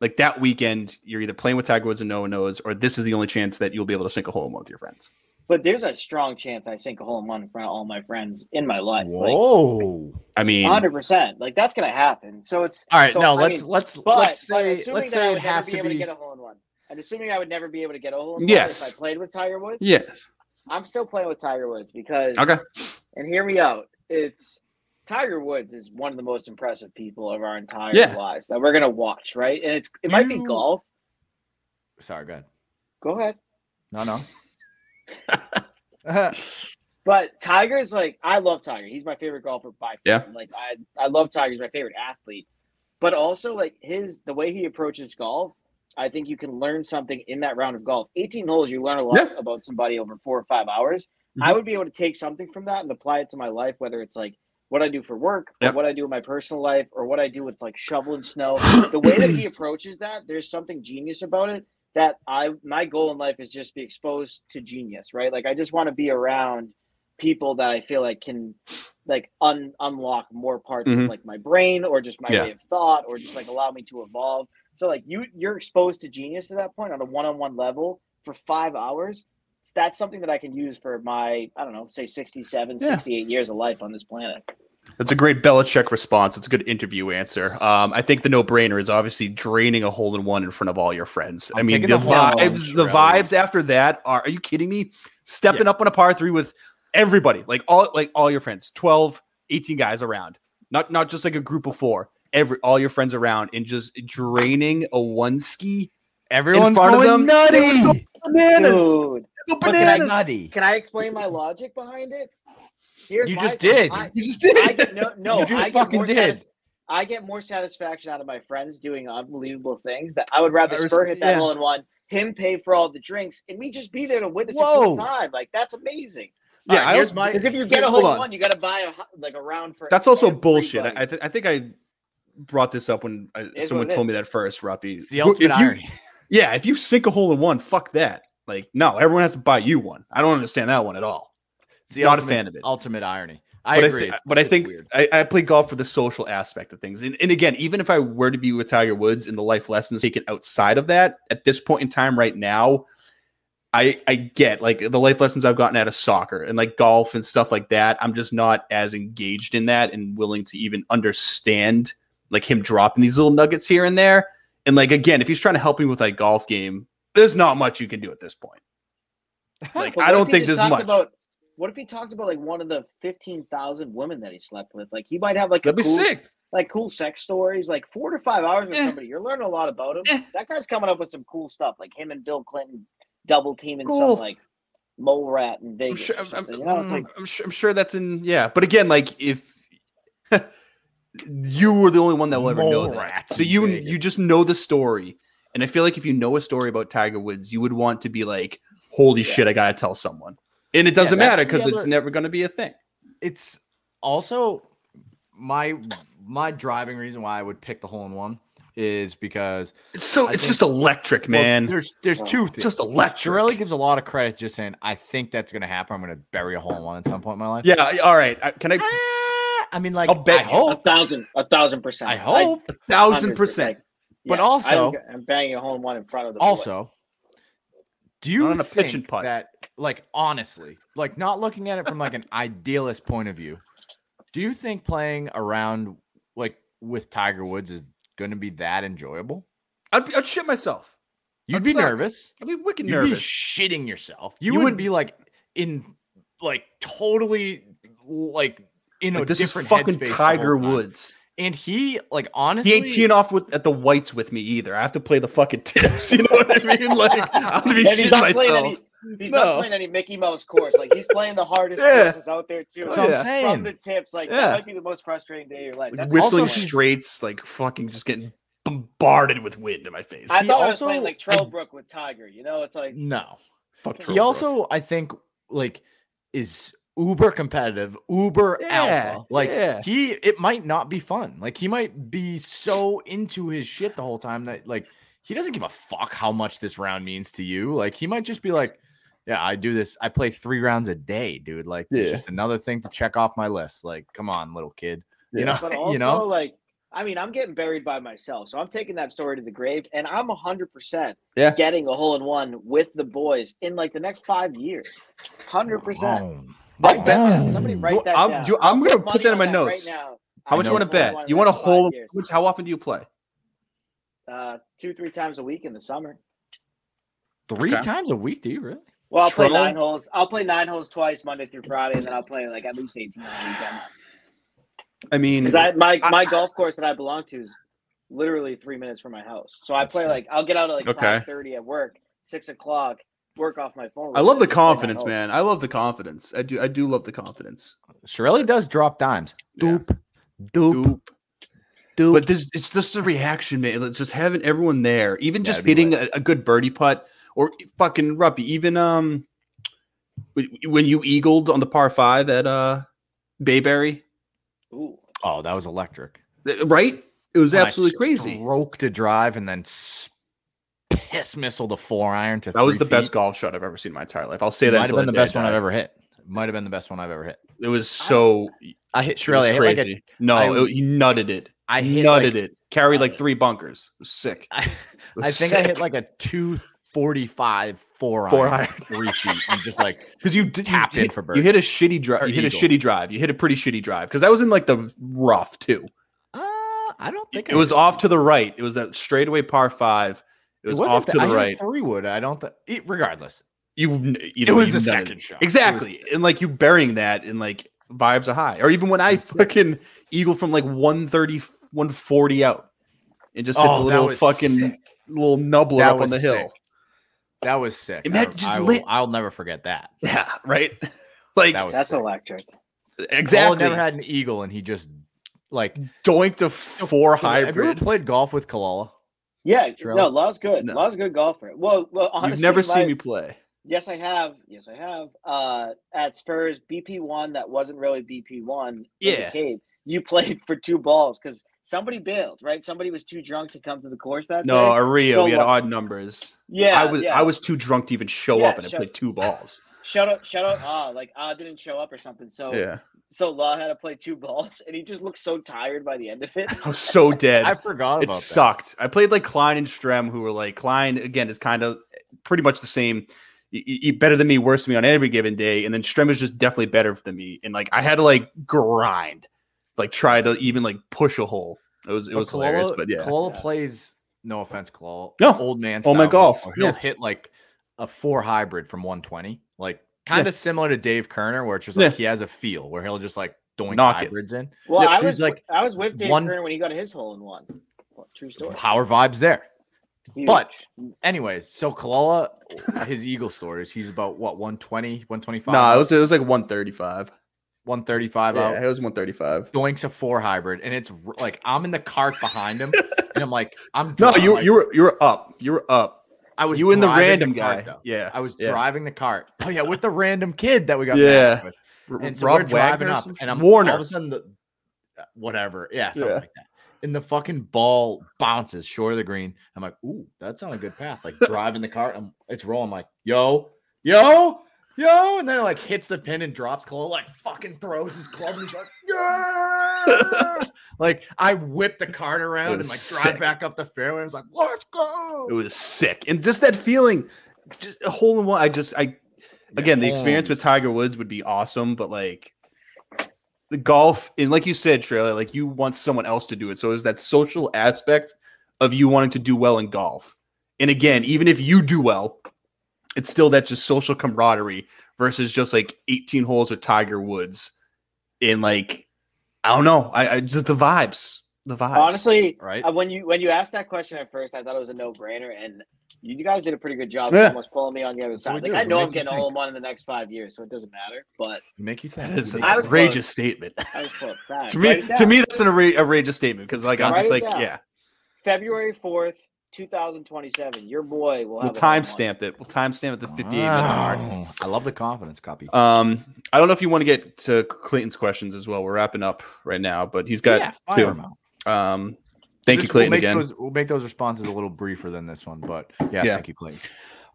Speaker 4: like that weekend, you're either playing with Tiger Woods and no one knows, or this is the only chance that you'll be able to sink a hole in one with your friends.
Speaker 2: But there's a strong chance I sink a hole in one in front of all my friends in my life. Like,
Speaker 3: Whoa.
Speaker 4: I mean,
Speaker 2: hundred percent. Like that's gonna happen. So it's
Speaker 3: All right,
Speaker 2: so,
Speaker 3: no,
Speaker 2: I
Speaker 3: let's
Speaker 2: mean,
Speaker 3: let's
Speaker 2: but,
Speaker 3: let's say
Speaker 2: assuming
Speaker 3: let's
Speaker 2: that I
Speaker 3: say
Speaker 2: would
Speaker 3: it
Speaker 2: never
Speaker 3: has
Speaker 2: be
Speaker 3: to
Speaker 2: able to get a hole in one, and assuming I would never be able to get a hole in one
Speaker 4: Yes.
Speaker 2: if I played with Tiger Woods,
Speaker 4: yes.
Speaker 2: I'm still playing with Tiger Woods because
Speaker 4: Okay.
Speaker 2: and hear me out. It's Tiger Woods is one of the most impressive people of our entire
Speaker 4: Yeah.
Speaker 2: lives that we're gonna watch, right? And it's it might be golf.
Speaker 3: Sorry, go ahead.
Speaker 2: Go ahead.
Speaker 3: No, no.
Speaker 2: But Tiger's like I love Tiger. He's my favorite golfer by far.
Speaker 4: Yeah.
Speaker 2: Like I I love Tiger. He's my favorite athlete. But also like his the way he approaches golf, I think you can learn something in that round of golf. 18 holes, you learn a lot
Speaker 4: Yeah.
Speaker 2: about somebody over four or five hours. I
Speaker 4: Mhm.
Speaker 2: would be able to take something from that and apply it to my life, whether it's like what I do for work, or
Speaker 4: Yep.
Speaker 2: what I do in my personal life, or what I do with like shoveling snow. the way that he approaches that, there's something genius about it that I my goal in life is just be exposed to genius, right? Like I just want to be around people that I feel like can like un unlock more parts
Speaker 4: Mhm.
Speaker 2: of like my brain or just my
Speaker 4: Yeah.
Speaker 2: way of thought or just like allow me to evolve. So like you you're exposed to genius at that point on a one-on-one level for 5 hours. That's something that I can use for my I don't know, say 67,
Speaker 4: Yeah.
Speaker 2: 68 years of life on this planet.
Speaker 4: That's a great Belichick response. It's a good interview answer. Um, I think the no-brainer is obviously draining a hole in one in front of all your friends. I
Speaker 3: I'm
Speaker 4: mean, the
Speaker 3: the hole in
Speaker 4: vibes, the
Speaker 3: Australia.
Speaker 4: vibes after that are. Are you kidding me? Stepping up on a par three with everybody, like all, like all your friends, 12, 18 guys around, not not just like a group of four. Every all your friends around, and just draining a one ski
Speaker 3: Everyone's
Speaker 4: front of them, they would
Speaker 3: nutty.
Speaker 4: bananas.
Speaker 2: Dude,
Speaker 4: Go
Speaker 2: but can I-
Speaker 3: Nutty.
Speaker 2: can I explain my logic behind it? Here's
Speaker 3: You just
Speaker 2: thing.
Speaker 3: did.
Speaker 2: I-
Speaker 4: You just did.
Speaker 2: I get no, no.
Speaker 3: You just
Speaker 2: I
Speaker 3: fucking
Speaker 2: more
Speaker 3: did.
Speaker 2: satis- I get more satisfaction out of my friends doing unbelievable things that I would rather
Speaker 4: I res-
Speaker 2: Spur hit that
Speaker 4: yeah.
Speaker 2: hole in one, him pay for all the drinks, and me just be there to witness it
Speaker 3: Whoa.
Speaker 2: for the time. Like that's amazing.
Speaker 4: yeah,
Speaker 3: Alright,
Speaker 4: I
Speaker 3: here's
Speaker 4: also-
Speaker 3: my-
Speaker 2: Because if you get a hole in
Speaker 4: on.
Speaker 2: one, you got to buy a like a round for.
Speaker 4: That's also
Speaker 2: everybody.
Speaker 4: bullshit. I, I, th- I think I brought this up when uh,
Speaker 2: I,
Speaker 4: someone told
Speaker 2: is.
Speaker 4: me that first, Ruppy.
Speaker 3: It's the
Speaker 4: Who-
Speaker 3: ultimate
Speaker 4: if you-
Speaker 3: irony.
Speaker 4: Yeah, if you sink a hole in one, fuck that. Like, no, everyone has to buy you one. I don't understand that one at all.
Speaker 3: It's the
Speaker 4: Not a fan of it.
Speaker 3: Ultimate irony. I
Speaker 4: but
Speaker 3: agree.
Speaker 4: I, thi-
Speaker 3: It's-
Speaker 4: but I think. I, I play golf for the social aspect of things. And, and again, even if I were to be with Tiger Woods and the life lessons taken outside of that, at this point in time right now, I I get like the life lessons I've gotten out of soccer and like golf and stuff like that. I'm just not as engaged in that and willing to even understand like him dropping these little nuggets here and there. And like again, if he's trying to help me with like golf game, there's not much you can do at this point. Like
Speaker 2: But
Speaker 4: I don't think there's much.
Speaker 2: About, what if he talked about like one of the fifteen thousand women that he slept with? Like he might have like
Speaker 4: That'd
Speaker 2: a
Speaker 4: be
Speaker 2: cool,
Speaker 4: sick.
Speaker 2: like cool sex stories, like four to five hours with
Speaker 4: Eh.
Speaker 2: somebody. You're learning a lot about him.
Speaker 4: Eh.
Speaker 2: That guy's coming up with some cool stuff, like him and Bill Clinton double teaming
Speaker 4: Cool.
Speaker 2: some like mole rat in Vegas.
Speaker 4: sure, I'm,
Speaker 2: something.
Speaker 4: I'm-
Speaker 2: you know, it's like
Speaker 4: I'm sure, I'm sure that's in yeah. But again, like if you were the only one that will ever know that, so you
Speaker 3: Vegas.
Speaker 4: you just know the story, and I feel like if you know a story about Tiger Woods, you would want to be like, "Holy shit, I gotta tell someone," and it doesn't
Speaker 3: that's
Speaker 4: matter because it's never going to be a thing.
Speaker 3: it's also my my driving reason why I would pick the hole in one is because
Speaker 4: It's so
Speaker 3: I
Speaker 4: it's
Speaker 3: think-
Speaker 4: just electric,
Speaker 3: well,
Speaker 4: man.
Speaker 3: there's there's two things.
Speaker 4: just electric.
Speaker 3: Shirley gives a lot of credit just saying I think that's gonna happen. I'm gonna bury a hole in one at some point in my life.
Speaker 4: yeah, all right. I- Can I?
Speaker 3: Ah, I mean, like
Speaker 4: I'll bet
Speaker 3: I
Speaker 4: you.
Speaker 2: a thousand, a thousand percent.
Speaker 3: I hope.
Speaker 4: A thousand
Speaker 2: hundred
Speaker 4: percent.
Speaker 3: But
Speaker 2: Yeah,
Speaker 3: also-
Speaker 2: I, am banging a hole in one in front of the boy.
Speaker 3: Also, do you
Speaker 4: Not on a pitch and
Speaker 3: think
Speaker 4: putt.
Speaker 3: that, like, honestly, like, not looking at it from like an idealist point of view, do you think playing around like with Tiger Woods is going to be that enjoyable?
Speaker 4: I'd, be- I'd shit myself.
Speaker 3: You'd
Speaker 4: I'd
Speaker 3: be
Speaker 4: suck.
Speaker 3: nervous.
Speaker 4: I'd be wicked
Speaker 3: You'd
Speaker 4: nervous.
Speaker 3: be shitting yourself. You,
Speaker 4: You
Speaker 3: would
Speaker 4: would-
Speaker 3: be like in like totally like in a
Speaker 4: Like, this is
Speaker 3: different
Speaker 4: fucking Tiger. Woods.
Speaker 3: And he like honestly
Speaker 4: He ain't teeing off with at the whites with me either. I have to play the fucking tips. You know what I mean? Like I'm gonna be shitting myself.
Speaker 2: any. He's
Speaker 4: No.
Speaker 2: not playing any Mickey Mouse course. Like he's playing the hardest
Speaker 4: Yeah.
Speaker 2: courses out there too.
Speaker 3: That's what
Speaker 4: yeah.
Speaker 3: I'm saying.
Speaker 2: From the tips, like
Speaker 4: Yeah.
Speaker 2: that might be the most frustrating day of your life. That's
Speaker 4: whistling
Speaker 3: also-
Speaker 2: also
Speaker 4: Straits, like fucking just getting bombarded with wind in my face.
Speaker 2: I
Speaker 3: He
Speaker 2: thought I was
Speaker 3: also-
Speaker 2: playing like Trailbrook with Tiger. You know, it's like
Speaker 3: no.
Speaker 4: Fuck
Speaker 2: He
Speaker 3: He
Speaker 4: Trillbrook.
Speaker 3: also, I think, like is uber competitive, uber
Speaker 4: Yeah,
Speaker 3: alpha. Like
Speaker 4: yeah.
Speaker 3: he, it might not be fun. Like he might be so into his shit the whole time that like he doesn't give a fuck how much this round means to you. Like he might just be like, yeah, I do this. I play three rounds a day, dude. Like it's just another thing to check off my list. Like, come on, little kid. You know,
Speaker 2: but also
Speaker 3: you know.
Speaker 2: like I mean, I'm getting buried by myself, so I'm taking that story to the grave, and I'm hundred percent
Speaker 4: Yeah.
Speaker 2: getting a hole in one with the boys in like the next five years. Hundred percent.
Speaker 3: Boom.
Speaker 2: Write that down. Somebody write
Speaker 4: Well,
Speaker 2: that
Speaker 4: I'm-
Speaker 2: down.
Speaker 4: you- I'm
Speaker 2: I'll
Speaker 4: gonna
Speaker 2: put
Speaker 4: put that in my
Speaker 2: that
Speaker 4: notes.
Speaker 2: Right now.
Speaker 4: How
Speaker 2: I
Speaker 4: much you want to bet? You want a
Speaker 2: next five
Speaker 4: whole?
Speaker 2: years.
Speaker 4: Which, how often do you play?
Speaker 2: Uh, two, three times a week in the summer.
Speaker 3: Three
Speaker 4: Okay.
Speaker 3: times a week? Do you really?
Speaker 2: Well, I'll play nine holes. I'll play nine holes twice Monday through Friday, and then I'll play like at least eighteen on the weekend.
Speaker 4: I mean,
Speaker 2: Because I my
Speaker 4: I-
Speaker 2: my golf course that I belong to is literally three minutes from my house. So I play
Speaker 3: true.
Speaker 2: like I'll get out at like
Speaker 4: Okay.
Speaker 2: five thirty at work, six o'clock, work off my phone.
Speaker 4: I love the
Speaker 2: and just play nine
Speaker 4: confidence, man. I love the confidence. I do. I do love the confidence.
Speaker 3: Shirley does drop dimes.
Speaker 4: Yeah.
Speaker 3: Doop, doop,
Speaker 4: Doop.
Speaker 3: doop.
Speaker 4: But this, it's just a reaction, man. It's just having everyone there, even just
Speaker 3: it'd
Speaker 4: hitting a, a good birdie putt, or fucking Ruppy. Even um, when when you eagled on the par five at uh Bayberry,
Speaker 2: Ooh.
Speaker 3: oh, that was electric.
Speaker 4: right? It was
Speaker 3: When I
Speaker 4: absolutely crazy.
Speaker 3: Stroke to drive and then piss missile to four iron to.
Speaker 4: That was
Speaker 3: three
Speaker 4: the best golf shot I've ever seen in my entire life. I'll say
Speaker 3: It
Speaker 4: that.
Speaker 3: might have been the best one I've ever hit. Might have been the best one I've ever hit.
Speaker 4: It was so
Speaker 3: I hit
Speaker 4: it
Speaker 3: Shirley.
Speaker 4: was
Speaker 3: I hit like
Speaker 4: crazy.
Speaker 3: a,
Speaker 4: no,
Speaker 3: I-
Speaker 4: it- he nutted it.
Speaker 3: I hit
Speaker 4: nutted
Speaker 3: like,
Speaker 4: it. Carried like three bunkers. It was sick.
Speaker 3: I,
Speaker 4: It was
Speaker 3: I think I hit like a two forty five four
Speaker 4: Four
Speaker 3: iron,
Speaker 4: iron.
Speaker 3: three feet and just like
Speaker 4: because you did you
Speaker 3: tapped in for
Speaker 4: You
Speaker 3: birdie.
Speaker 4: hit a shitty drive. You hit a
Speaker 3: eagle.
Speaker 4: shitty drive. You hit a pretty shitty drive because that was in like the rough too.
Speaker 3: uh, I don't think
Speaker 4: It was
Speaker 3: hit
Speaker 4: off to the right. It was that straightaway par five. It was
Speaker 3: wasn't
Speaker 4: off to
Speaker 3: th- I
Speaker 4: the
Speaker 3: a
Speaker 4: right.
Speaker 3: Three wood. I don't. Th- regardless,
Speaker 4: You, you
Speaker 3: it
Speaker 4: know,
Speaker 3: was
Speaker 4: you
Speaker 3: the second
Speaker 4: it.
Speaker 3: shot. It was-
Speaker 4: Exactly, and like you burying that and like vibes are high. Or even when I fucking eagle from like 130, 140 out, and just hit
Speaker 3: Oh,
Speaker 4: the little
Speaker 3: was
Speaker 4: fucking
Speaker 3: sick.
Speaker 4: little nubbler
Speaker 3: That
Speaker 4: up on
Speaker 3: was
Speaker 4: the hill.
Speaker 3: Sick. That was sick.
Speaker 4: And that
Speaker 3: I,
Speaker 4: just
Speaker 3: I will,
Speaker 4: lit-
Speaker 3: I'll never forget that.
Speaker 4: Yeah, right. like
Speaker 3: That was
Speaker 2: That's
Speaker 3: sick.
Speaker 2: electric.
Speaker 3: Exactly.
Speaker 4: exactly.
Speaker 3: never had an eagle, and he just like
Speaker 4: doinked a four
Speaker 3: Have you ever played golf with Kalala?
Speaker 2: Yeah,
Speaker 3: True.
Speaker 2: no, Law's good.
Speaker 4: No.
Speaker 2: Law's a good golfer. Well, well, honestly,
Speaker 4: You've never
Speaker 2: my-
Speaker 4: seen me play.
Speaker 2: Yes, I have. Yes, I have. Uh, at Spurs, BP one that wasn't really BP one.
Speaker 4: Yeah.
Speaker 2: you played for two balls because somebody bailed, right? Somebody was too drunk to come to the course that day.
Speaker 4: No,
Speaker 2: day.
Speaker 4: a Rio.
Speaker 2: So
Speaker 4: we had odd numbers.
Speaker 2: Yeah,
Speaker 4: I was
Speaker 2: yeah.
Speaker 4: I was too drunk to even show
Speaker 2: Yeah,
Speaker 4: up, and I played two balls.
Speaker 2: Shut up! Shut up! Ah, like ah, didn't show up or something. So
Speaker 4: Yeah,
Speaker 2: so Law had to play two balls, and he just looked so tired by the end of it.
Speaker 4: I was so dead.
Speaker 3: I forgot
Speaker 4: it
Speaker 3: about that.
Speaker 4: sucked. I played like Klein and Strem, who were like Klein again is kind of pretty much the same. better than me, worse than me on every given day, and then Strem is just definitely better than me. And like I had to like grind, like try to even like push a hole. It was it
Speaker 3: But
Speaker 4: was hilarious, but yeah,
Speaker 3: Kalala plays. No offense, Kalala.
Speaker 4: No.
Speaker 3: old man.
Speaker 4: Oh my
Speaker 3: style,
Speaker 4: golf,
Speaker 3: He'll
Speaker 4: yeah.
Speaker 3: hit like a four hybrid from 120, like kind of similar to Dave Kerner, where it's just like
Speaker 4: Yeah.
Speaker 3: he has a feel where he'll just like doink
Speaker 4: Knock it.
Speaker 3: hybrids in.
Speaker 2: Well,
Speaker 3: Yeah,
Speaker 2: I was
Speaker 3: like
Speaker 2: like I was with Dave
Speaker 3: one-
Speaker 2: Kerner when he got his hole in one. Well, True story.
Speaker 3: Power vibes there.
Speaker 2: Huge.
Speaker 3: But anyways, so Kalala, his Eagle stories, he's about what 120, 125.
Speaker 4: no, it was it was like one thirty five.
Speaker 3: 135
Speaker 4: Yeah,
Speaker 3: out.
Speaker 4: it was one thirty five.
Speaker 3: Doinks a four hybrid, and it's like I'm in the cart behind him, and I'm like, I'm
Speaker 4: No, you
Speaker 3: like,
Speaker 4: you were you were up. You were up.
Speaker 3: I was
Speaker 4: You and the random
Speaker 3: cart,
Speaker 4: guy.
Speaker 3: though.
Speaker 4: Yeah,
Speaker 3: I was
Speaker 4: yeah.
Speaker 3: driving the cart. Oh yeah, with the random kid that we got.
Speaker 4: Yeah.
Speaker 3: with. And so we're driving
Speaker 4: Wagner
Speaker 3: up, and I'm
Speaker 4: Warner.
Speaker 3: all of a sudden the uh, whatever, yeah, something
Speaker 4: Yeah.
Speaker 3: like that. And the fucking ball bounces short of the green. I'm like, ooh, that's on a good path. Like driving the cart, I'm, it's rolling. I'm like, yo, yo, yo, and then it like hits the pin and drops. Cole like fucking throws his club, and he's like, yeah. like I whip the cart around and like drive back up the fairway. I was like, let's go.
Speaker 4: It was sick, and just that feeling, just a hole in one. I just, I again, the experience with Tiger Woods would be awesome, but like the golf, and like you said, Trailer, like you want someone else to do it. So is that social aspect of you wanting to do well in golf? And again, even if you do well, it's still that just social camaraderie versus just like 18 holes with Tiger Woods. In like, I don't know, I, I just the vibes, the vibes.
Speaker 2: honestly,
Speaker 3: right?
Speaker 2: uh, when you when you asked that question at first, I thought it was a no brainer, and you, you guys did a pretty good job
Speaker 4: Yeah.
Speaker 2: almost pulling me on the other side. Like. I know I'm getting a
Speaker 3: think.
Speaker 2: hole in one in the next five years, so it doesn't matter. But
Speaker 3: Make you think.
Speaker 4: that is an
Speaker 2: I was
Speaker 4: outrageous
Speaker 2: close.
Speaker 4: statement.
Speaker 2: I was close.
Speaker 4: To me, to me, that's an outrageous statement because, like, I'm just like,
Speaker 2: down.
Speaker 4: yeah,
Speaker 2: February fourth, two thousand twenty-seven. Your boy will have
Speaker 4: we'll
Speaker 2: a hole in one.
Speaker 4: timestamp it. We'll timestamp it the 58 minute mark.
Speaker 3: I love the confidence copy.
Speaker 4: Um, I don't know if you want to get to Clayton's questions as well. We're wrapping up right now, but he's got
Speaker 3: Yeah, fire
Speaker 4: two.
Speaker 3: 'em out.
Speaker 4: Um, thank you,
Speaker 3: Just-
Speaker 4: Clayton,
Speaker 3: we'll make
Speaker 4: again.
Speaker 3: Those, we'll make those responses a little briefer than this one, but yeah,
Speaker 4: Yeah.
Speaker 3: thank you, Clayton.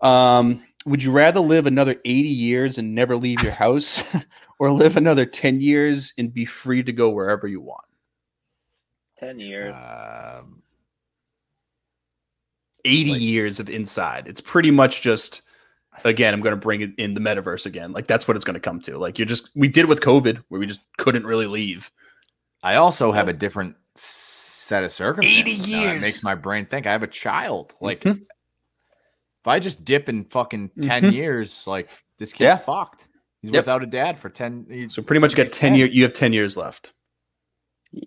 Speaker 4: Um, would you rather live another 80 years and never leave your house, or live another 10 years and be free to go wherever you want?
Speaker 2: Ten years.
Speaker 3: Um,
Speaker 4: 80
Speaker 3: Like-
Speaker 4: years of inside. It's pretty much just again, I'm going to bring it in the metaverse again. Like that's what it's going to come to. Like you're just we did with COVID where we just couldn't really leave.
Speaker 3: I also have a different set of circumstances.
Speaker 4: 80
Speaker 3: now that
Speaker 4: years.
Speaker 3: makes my brain think. I have a child. Like
Speaker 4: Mhm.
Speaker 3: If I just dip in fucking 10
Speaker 4: Mhm.
Speaker 3: years, like this kid's
Speaker 4: Yeah.
Speaker 3: fucked. He's
Speaker 4: Yep.
Speaker 3: without a dad for 10 he's-
Speaker 4: So pretty much
Speaker 3: since
Speaker 4: get 10 years. You have 10 years left.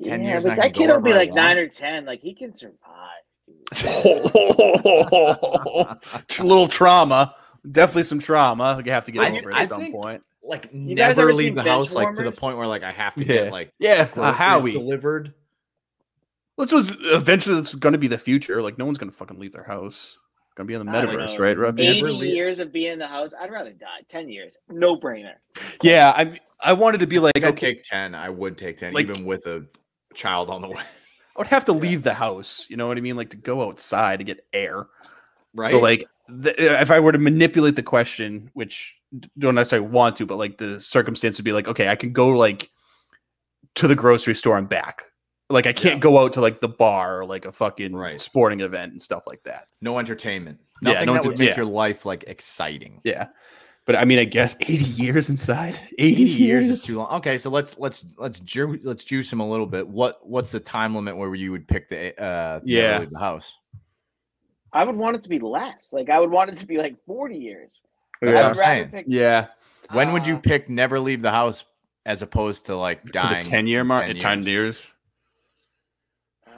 Speaker 3: 10
Speaker 2: yeah,
Speaker 3: years
Speaker 2: but that kid will be like nine or ten. Like he can survive. dude.
Speaker 4: little trauma. Definitely some trauma. You have to get
Speaker 3: I-
Speaker 4: over
Speaker 3: I
Speaker 4: at some
Speaker 3: think-
Speaker 4: point.
Speaker 3: Like
Speaker 2: You
Speaker 3: never
Speaker 2: ever
Speaker 3: leave the house like to the point where like I have to
Speaker 4: Yeah.
Speaker 3: get like
Speaker 4: Yeah,
Speaker 3: groceries
Speaker 4: uh, Howie.
Speaker 3: delivered.
Speaker 4: Let's let's- eventually that's going to be the future. Like no one's going to fucking leave their house. Going to be in the metaverse, right, Rob?
Speaker 2: Eighty
Speaker 3: leave-
Speaker 2: years of being in the house. I'd rather die. Ten years, no brainer.
Speaker 4: Yeah, I I wanted to be like
Speaker 3: I'd
Speaker 4: okay,
Speaker 3: take 10. I would take 10
Speaker 4: Like-
Speaker 3: even with a child on the way.
Speaker 4: I would have to leave the house. You know what I mean? Like to go outside to get air.
Speaker 3: Right?
Speaker 4: So like, the, uh, if I were to manipulate the question, which don't necessarily want to, but like the circumstance would be like, okay, I can go like to the grocery store and back. Like I can't
Speaker 3: Yeah.
Speaker 4: go out to like the bar or like a fucking
Speaker 3: Right.
Speaker 4: sporting event and stuff like that.
Speaker 3: no entertainment.
Speaker 4: Yeah,
Speaker 3: Nothing
Speaker 4: no
Speaker 3: that would make
Speaker 4: yeah.
Speaker 3: your life like exciting.
Speaker 4: Yeah. But I mean, I guess 80 years inside.
Speaker 3: 80
Speaker 4: 80,
Speaker 3: years is too long. Okay, so let's let's let's ju- let's juice him a little bit. What what's the time limit where you would pick the uh
Speaker 4: Yeah.
Speaker 3: leave the house?
Speaker 2: I would want it to be less. Like I would want it to be like forty years.
Speaker 3: That's
Speaker 2: I
Speaker 3: what
Speaker 2: would
Speaker 3: I'm saying.
Speaker 2: pick-
Speaker 4: Yeah.
Speaker 3: When would you
Speaker 2: uh,
Speaker 3: pick never leave the house as opposed to like
Speaker 4: To
Speaker 3: dying?
Speaker 4: the 10 year mark,
Speaker 3: 10
Speaker 4: 10 years.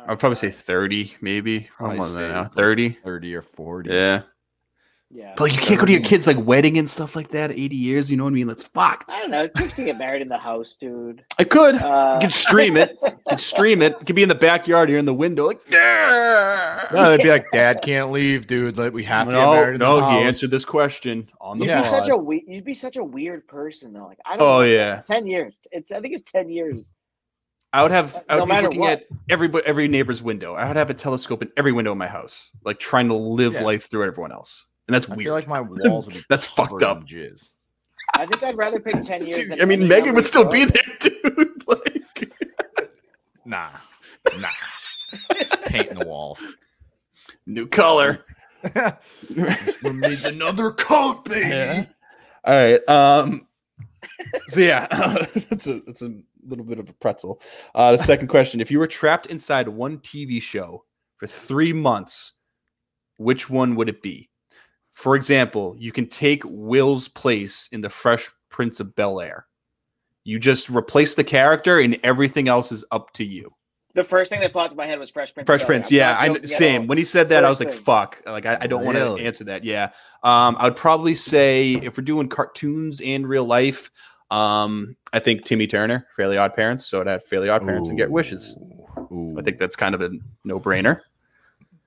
Speaker 4: I would probably say 30, maybe.
Speaker 3: Probably
Speaker 4: Probably more than
Speaker 3: say
Speaker 4: that now.
Speaker 3: like
Speaker 4: 30.
Speaker 3: 30 or 40.
Speaker 4: Yeah.
Speaker 2: Yeah.
Speaker 4: But like, you can't go to your kids' like wedding and stuff like that. 80 years, you know what I mean? That's fucked.
Speaker 2: I don't know. Kids can get married in the house, dude.
Speaker 4: I could.
Speaker 2: Uh,
Speaker 4: You could stream it. You could stream it. It could be in the backyard here in the window. Like,
Speaker 3: No, they'd be like, Dad can't leave, dude. Like we have to get
Speaker 4: no,
Speaker 3: married in
Speaker 4: no,
Speaker 3: the
Speaker 4: he answered this question on the
Speaker 2: You'd
Speaker 3: Yeah.
Speaker 2: be such a we- you'd be such a weird person though. Like I don't.
Speaker 4: Oh,
Speaker 2: know.
Speaker 4: yeah.
Speaker 2: ten years. It's I think it's ten years.
Speaker 4: I would have. I
Speaker 2: No
Speaker 4: would be
Speaker 2: matter
Speaker 4: looking
Speaker 2: what.
Speaker 4: at every every neighbor's window. I would have a telescope in every window in my house, like trying to live
Speaker 3: Yeah.
Speaker 4: life through everyone else, and that's
Speaker 3: I
Speaker 4: weird.
Speaker 3: feel like my walls would be
Speaker 4: That's fucked up.
Speaker 3: in Jizz.
Speaker 2: I think I'd rather pick ten years. than
Speaker 4: I mean, Megan would still be
Speaker 2: of-
Speaker 4: there, dude. like,
Speaker 3: Nah, nah. Just painting the walls.
Speaker 4: new color.
Speaker 3: we made another coat, baby.
Speaker 4: Yeah. All right. Um. So yeah, that's a that's a little bit of a pretzel. Uh, the second question: If you were trapped inside one TV show for three months, which one would it be? For example, you can take Will's place in the Fresh Prince of Bel Air. You just replace the character, and everything else is up to you.
Speaker 2: The first thing that popped in my head was Fresh Prince.
Speaker 4: Fresh Prince, yeah, I
Speaker 2: joking at
Speaker 4: same. When he said that, I was like,
Speaker 2: thing.
Speaker 4: "Fuck!" Like, I, I don't want to answer that. Yeah, um, I would probably say if we're doing cartoons and real life, um, I think Timmy Turner, Fairly Odd Parents. So I'd have Fairly Odd Parents and Get Wishes.
Speaker 3: Ooh,
Speaker 4: I think that's kind of a no-brainer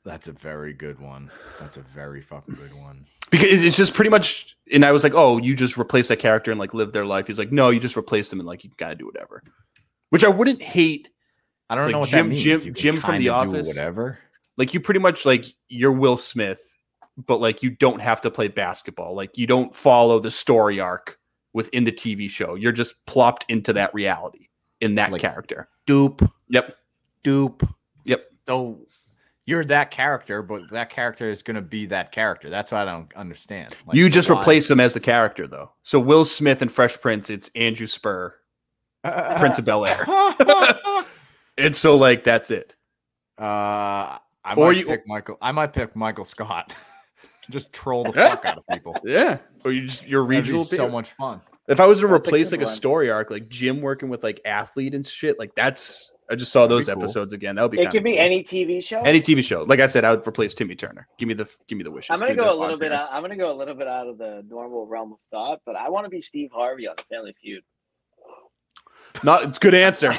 Speaker 3: that's a very good one. That's a very fucking good one.
Speaker 4: because it's just pretty much. And I was like, "Oh, you just replace that character and like live their life." He's like, "No, you just replace them and like you gotta do whatever," which I wouldn't hate.
Speaker 3: I don't
Speaker 4: Like
Speaker 3: know what
Speaker 4: Jim-
Speaker 3: that means.
Speaker 4: Jim- Jim from The Office?
Speaker 3: whatever.
Speaker 4: Like you pretty much like you're Will Smith, but like you don't have to play basketball. Like you don't follow the story arc within the TV show. You're just plopped into that reality in that
Speaker 3: Like-
Speaker 4: character.
Speaker 3: Dupe,
Speaker 4: Yep.
Speaker 3: dupe.
Speaker 4: Yep.
Speaker 3: So you're that character, but that character is going to be that character. That's what I don't understand. Like,
Speaker 4: you just
Speaker 3: why-
Speaker 4: replace him as the character though. So Will Smith and Fresh Prince, it's Andrew Spur, Prince of Bel Air. and so like that's it.
Speaker 3: Uh, I
Speaker 4: Or
Speaker 3: might
Speaker 4: you-
Speaker 3: pick Michael. I might pick Michael Scott. Just troll the fuck out of people.
Speaker 4: Yeah. Or you just your
Speaker 3: That'd be
Speaker 4: regional
Speaker 3: so
Speaker 4: so
Speaker 3: much fun.
Speaker 4: If I was to
Speaker 2: That's
Speaker 4: replace
Speaker 2: good
Speaker 4: like a
Speaker 2: one.
Speaker 4: story arc, like Jim working with like athlete and shit, like that's I just saw those
Speaker 3: That'd be cool.
Speaker 4: episodes again. That would be
Speaker 2: It
Speaker 4: kinda
Speaker 2: could be
Speaker 4: cool.
Speaker 2: any TV show.
Speaker 4: Any TV show. Like I said, I would replace Timmy Turner. Give me the give me the wishes.
Speaker 2: I'm gonna go a little bit. Out, I'm gonna go a little bit out of the normal realm of thought, but I want to be Steve Harvey on the Family Feud.
Speaker 4: Not it's good answer.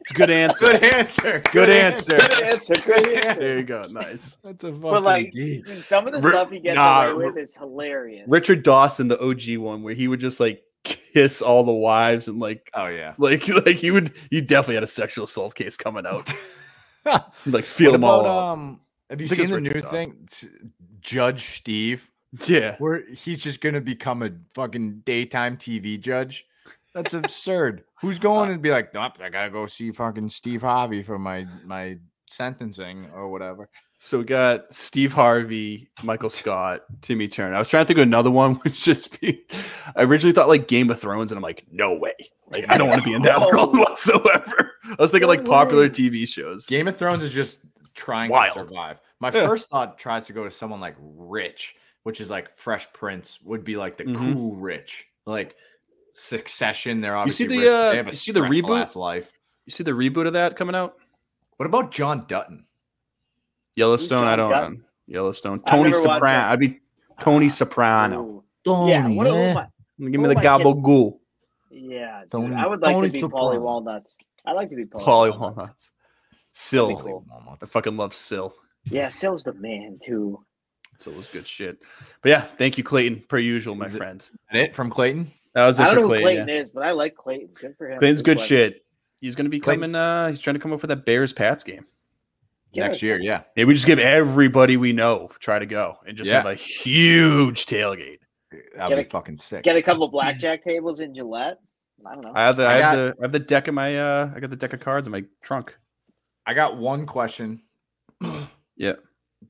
Speaker 4: It's a good answer.
Speaker 3: Good answer.
Speaker 4: Good answer.
Speaker 2: Good answer. Good answer.
Speaker 4: there you go. Nice.
Speaker 3: That's a fucking
Speaker 2: But like
Speaker 3: geek.
Speaker 2: some of the
Speaker 4: Ri-
Speaker 2: stuff he gets
Speaker 4: nah,
Speaker 2: away
Speaker 4: Ri-
Speaker 2: with is hilarious.
Speaker 4: Richard Dawson, the OG one, where he would just like kiss all the wives and like
Speaker 3: Oh yeah.
Speaker 4: like like he would he definitely had a sexual assault case coming out. like feel
Speaker 3: what
Speaker 4: them all.
Speaker 3: about
Speaker 4: out.
Speaker 3: um? Have you seen the new thing, Judge Steve,
Speaker 4: yeah.
Speaker 3: where he's just gonna become a fucking daytime TV judge? That's absurd. Who's going to be like, nope, I gotta go see fucking Steve Harvey for my my sentencing or whatever.
Speaker 4: So we got Steve Harvey, Michael Scott, Timmy Turner. I was trying to think of another one, which just be. I originally thought like Game of Thrones, and I'm like, no way. Like I don't want to be in that world whatsoever. I was thinking like popular. TV shows.
Speaker 3: Game of Thrones is just trying
Speaker 4: Wild.
Speaker 3: to survive. My
Speaker 4: Yeah.
Speaker 3: first thought tries to go to someone like Rich, which is like Fresh Prince, would be like the
Speaker 4: Mhm.
Speaker 3: cool rich. Like Succession, they're
Speaker 4: You see
Speaker 3: obviously
Speaker 4: the, uh,
Speaker 3: they have a
Speaker 4: you see the reboot?
Speaker 3: life.
Speaker 4: You see the reboot of that coming out?
Speaker 3: What about John Dutton?
Speaker 4: Yellowstone. I don't. Know. Yellowstone. Tony Soprano. I'd be Tony Soprano.
Speaker 2: Ooh. Yeah, what, who am I-
Speaker 4: Give me the
Speaker 2: am I
Speaker 4: gobble
Speaker 2: kidding?
Speaker 4: ghoul.
Speaker 2: yeah dude,
Speaker 3: Tony-
Speaker 2: I would like
Speaker 3: Tony
Speaker 2: to be
Speaker 3: Soprano.
Speaker 2: Paulie Walnuts. I like to be Paulie,
Speaker 4: Paulie
Speaker 2: Walnuts.
Speaker 4: Walnuts. Sil.
Speaker 2: That'd cool.
Speaker 4: I fucking love Sil.
Speaker 2: Yeah, Sil's the man too.
Speaker 4: Sil was good shit. But yeah, thank you, Clayton, per usual, my
Speaker 3: Is it-
Speaker 4: friends.
Speaker 3: And it from Clayton?
Speaker 4: That was it
Speaker 2: I don't know who
Speaker 4: Clayton.
Speaker 2: Clayton
Speaker 4: yeah.
Speaker 2: is, but I like Clayton. Good for him.
Speaker 4: Clayton's good
Speaker 2: question.
Speaker 4: shit. He's gonna be
Speaker 3: Clayton-
Speaker 4: coming. Uh, he's trying to come up with that Bears Pats game.
Speaker 2: Give
Speaker 3: Next year,
Speaker 2: to-
Speaker 3: yeah.
Speaker 4: Maybe we just give everybody we know try to go and just
Speaker 3: Yeah.
Speaker 4: have a huge tailgate.
Speaker 3: That'd
Speaker 2: Get
Speaker 3: be
Speaker 2: a-
Speaker 3: fucking sick.
Speaker 2: Get a couple blackjack tables in Gillette. I don't know.
Speaker 4: I have the
Speaker 3: I
Speaker 4: I, have the I have the deck of my uh I got the deck of cards in my trunk.
Speaker 3: I got one question.
Speaker 4: Yeah.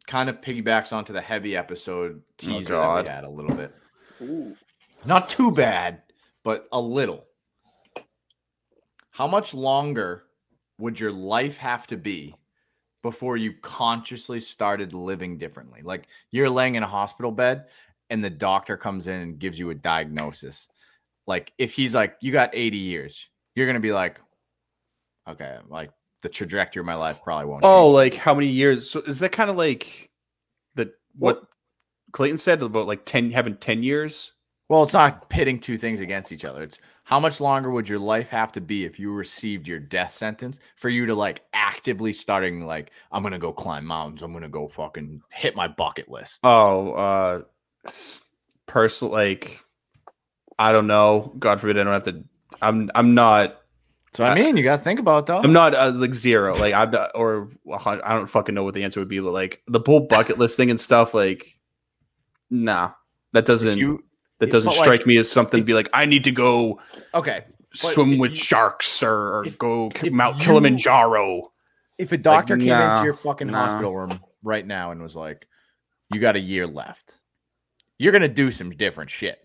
Speaker 3: Kind of piggybacks onto the heavy episode teaser that
Speaker 4: God.
Speaker 3: we had a little bit.
Speaker 2: Ooh.
Speaker 3: Not too bad, but a little. How much longer would your life have to be before you consciously started living differently? Like you're laying in a hospital bed and the doctor comes in and gives you a diagnosis. Like if he's like, you got 80 years, you're going to be like, okay, like the trajectory of my life probably won't.
Speaker 4: Oh,
Speaker 3: change.
Speaker 4: like how many years? So is that kind of like the what Clayton said about like ten having ten years?
Speaker 3: Well, it's not pitting two things against each other. It's how much longer would your life have to be if you received your death sentence for you to like actively starting like I'm gonna go climb mountains, I'm gonna go fucking hit my bucket list.
Speaker 4: Oh, uh, personal like I don't know. God forbid I don't have to. I'm I'm not
Speaker 3: So I mean, you gotta think about it though.
Speaker 4: I'm not uh, like zero. Like I'm not, or I don't fucking know what the answer would be. But like the whole bucket list thing and stuff. Like, nah, that doesn't
Speaker 3: you
Speaker 4: that doesn't
Speaker 3: like,
Speaker 4: strike me as something.
Speaker 3: if-
Speaker 4: be like I need to go
Speaker 3: okay?
Speaker 4: swim with
Speaker 3: you-
Speaker 4: sharks or, or
Speaker 3: if-
Speaker 4: go
Speaker 3: if
Speaker 4: Mount
Speaker 3: you-
Speaker 4: Kilimanjaro.
Speaker 3: If a doctor came
Speaker 4: nah,
Speaker 3: into your fucking
Speaker 4: nah.
Speaker 3: hospital room right now and was like, "You got a year left," you're gonna do some different shit.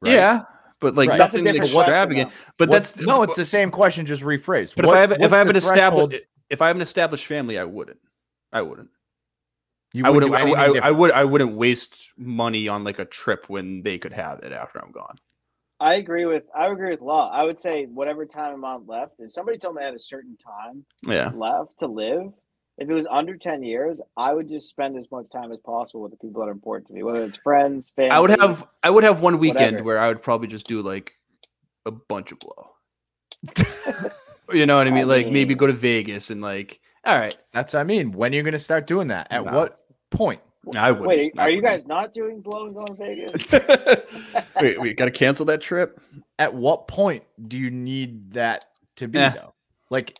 Speaker 3: right?
Speaker 4: Yeah, but like
Speaker 3: Right.
Speaker 2: That's a
Speaker 4: nothing
Speaker 2: different question,
Speaker 4: extravagant. But
Speaker 3: What-
Speaker 4: that's
Speaker 3: no, it's the same question, just rephrased.
Speaker 4: But
Speaker 3: What-
Speaker 4: if I have if I have an established if I have an established family, I wouldn't. I wouldn't.
Speaker 3: You
Speaker 4: I
Speaker 3: wouldn't
Speaker 4: wouldn't. I, I, I would. I wouldn't waste money on like a trip when they could have it after I'm gone.
Speaker 2: I agree with I agree with Law. I would say whatever time I'm on left. If somebody told me I had a certain time
Speaker 4: Yeah.
Speaker 2: left to live, if it was under ten years, I would just spend as much time as possible with the people that are important to me, whether it's friends, family.
Speaker 4: I would have. I would have one weekend
Speaker 2: whatever.
Speaker 4: where I would probably just do like a bunch of blow. you know what I mean?
Speaker 2: I
Speaker 4: like maybe go to Vegas and like. All right.
Speaker 3: That's what I mean. When are you gonna start doing that? At
Speaker 4: No.
Speaker 3: what point?
Speaker 4: I would.
Speaker 2: Wait, are you guys not doing blow and going to Vegas?
Speaker 4: wait, we got to cancel that trip.
Speaker 3: At what point do you need that to be
Speaker 4: Eh.
Speaker 3: though? Like,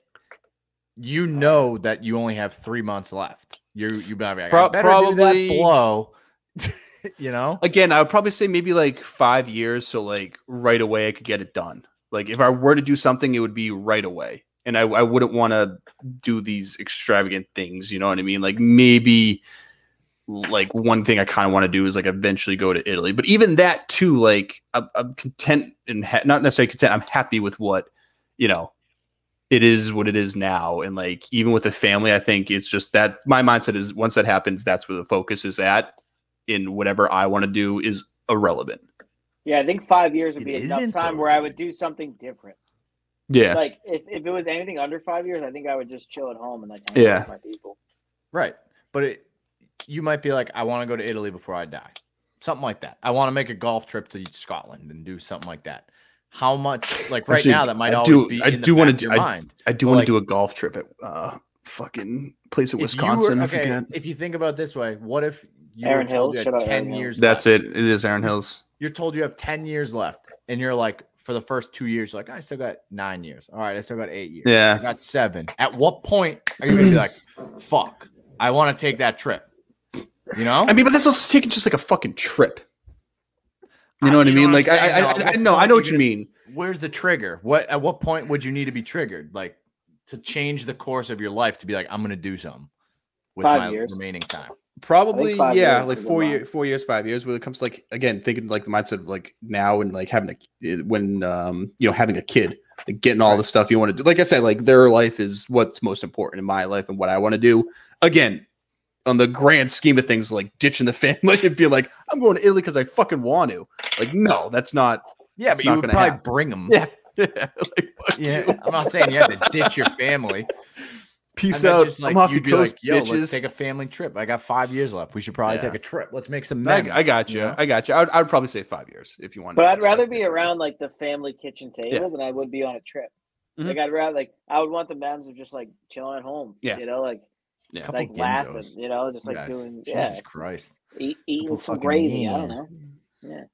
Speaker 3: you know that you only have three months left. You you better
Speaker 4: Pro-
Speaker 3: I better do
Speaker 4: probably-
Speaker 3: that blow. you know,
Speaker 4: Again, I would probably say maybe like five years, so like right away I could get it done. Like if I were to do something, it would be right away, and I, I wouldn't want to do these extravagant things. You know what I mean? Like maybe like one thing I kind of want to do is like eventually go to Italy, but even that too, like I'm, I'm content and ha- not necessarily content. I'm happy with what you know. It is what it is now, and like even with the family, I think it's just that my mindset is once that happens, that's where the focus is at in whatever I want to do is irrelevant.
Speaker 2: yeah, I think five years would
Speaker 3: It
Speaker 2: be enough time
Speaker 3: though,
Speaker 2: where I would do something different.
Speaker 4: Yeah.
Speaker 2: Like if, if it was anything under five years, I think I would just chill at home and like hang
Speaker 4: Yeah.
Speaker 2: with my people.
Speaker 3: right? But it, you might be like, I want to go to Italy before I die, something like that. I want to make a golf trip to Scotland and do something like that. How much? Like right
Speaker 4: Actually,
Speaker 3: now, that might
Speaker 4: I
Speaker 3: always
Speaker 4: do-
Speaker 3: be.
Speaker 4: I
Speaker 3: in
Speaker 4: do wanna do-
Speaker 3: your mind.
Speaker 4: I do
Speaker 3: But,
Speaker 4: want
Speaker 3: like-
Speaker 4: to do a golf trip at uh fucking place in
Speaker 3: If you were-
Speaker 4: Wisconsin. I
Speaker 3: okay,
Speaker 4: forget.
Speaker 3: if you think about it this way, what if you Erin
Speaker 2: Hills?
Speaker 3: you
Speaker 2: Shout
Speaker 3: had
Speaker 2: out Erin
Speaker 3: ten
Speaker 2: Hills.
Speaker 3: years?
Speaker 4: That's
Speaker 3: left?
Speaker 4: it. It is Erin Hills.
Speaker 3: You're told you have ten years left, and you're like, for the first two years, you're like I still got nine years. All right, I still got eight years. Yeah, I
Speaker 4: Yeah.
Speaker 3: got seven. At what point are you gonna be like, fuck, I want to take that trip? You know?
Speaker 4: I mean, but that's also taking just like a fucking trip. You
Speaker 3: I-
Speaker 4: know what I
Speaker 3: you know
Speaker 4: mean?
Speaker 3: what
Speaker 4: Like
Speaker 3: I'm
Speaker 4: I,
Speaker 3: saying,
Speaker 4: I. I, I know, I know what you
Speaker 3: gonna-
Speaker 4: mean.
Speaker 3: Where's the trigger? What at what point would you need to be triggered? Like to change the course of your life to be like, I'm gonna do something with
Speaker 2: Five
Speaker 3: my
Speaker 2: years.
Speaker 3: remaining time.
Speaker 4: Probably,
Speaker 2: five
Speaker 4: yeah, like four
Speaker 2: good
Speaker 4: years, four years, five years. When it comes to like again, thinking like the mindset of like now and like having a when um you know having a kid, like getting all the stuff you want to do. Like I said, like their life is what's most important in my life and what I want to do. Again, on the grand scheme of things, like ditching the family and being like, I'm going to Italy because I fucking want to. Like, no, that's not.
Speaker 3: Yeah,
Speaker 4: It's
Speaker 3: but
Speaker 4: not
Speaker 3: you would probably
Speaker 4: happen.
Speaker 3: bring them.
Speaker 4: Yeah. like,
Speaker 3: Yeah. I'm not saying you have to ditch your family.
Speaker 4: Peace out.
Speaker 3: just like
Speaker 4: I'm off
Speaker 3: you'd
Speaker 4: the
Speaker 3: be
Speaker 4: coast,
Speaker 3: like, yo,
Speaker 4: bitches.
Speaker 3: let's take a family trip. I got five years left. We should probably
Speaker 4: Yeah.
Speaker 3: take a trip. Let's make some
Speaker 4: I. I got you.
Speaker 3: know?
Speaker 4: I got you. I would, I would probably say five years if you want.
Speaker 2: But I'd rather be around like the family kitchen table
Speaker 4: Yeah.
Speaker 2: than I would be on a trip.
Speaker 4: Mhm.
Speaker 2: Like I'd rather like I would want the memes of just like chilling at home.
Speaker 4: Yeah.
Speaker 2: You know, like
Speaker 4: Yeah.
Speaker 3: Couple
Speaker 2: like laughing.
Speaker 3: Ginzos.
Speaker 2: You know, just like
Speaker 3: Guys,
Speaker 2: doing
Speaker 3: Jesus
Speaker 2: yeah,
Speaker 3: Christ.
Speaker 2: eat, eating some
Speaker 3: fucking
Speaker 2: gravy. I don't
Speaker 3: yeah.
Speaker 2: know. Yeah.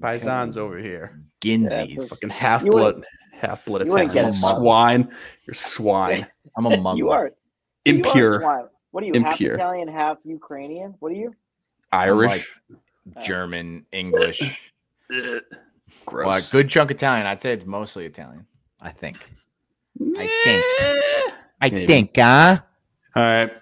Speaker 4: Paisans over here.
Speaker 3: Ginzies.
Speaker 2: Yeah,
Speaker 4: Fucking half
Speaker 2: You
Speaker 4: blood, half blood
Speaker 2: you
Speaker 4: Italian
Speaker 3: get a mug.
Speaker 4: swine. You're swine.
Speaker 3: I'm a muggle.
Speaker 2: You are you are
Speaker 4: Impure.
Speaker 2: What are you?
Speaker 4: Impure.
Speaker 2: Half Italian, half Ukrainian. What are you?
Speaker 4: Irish. Oh.
Speaker 3: German, English.
Speaker 4: Gross.
Speaker 3: well, a good chunk Italian. I'd say it's mostly Italian. I think. I think. I
Speaker 4: Maybe.
Speaker 3: think, huh?
Speaker 4: All right.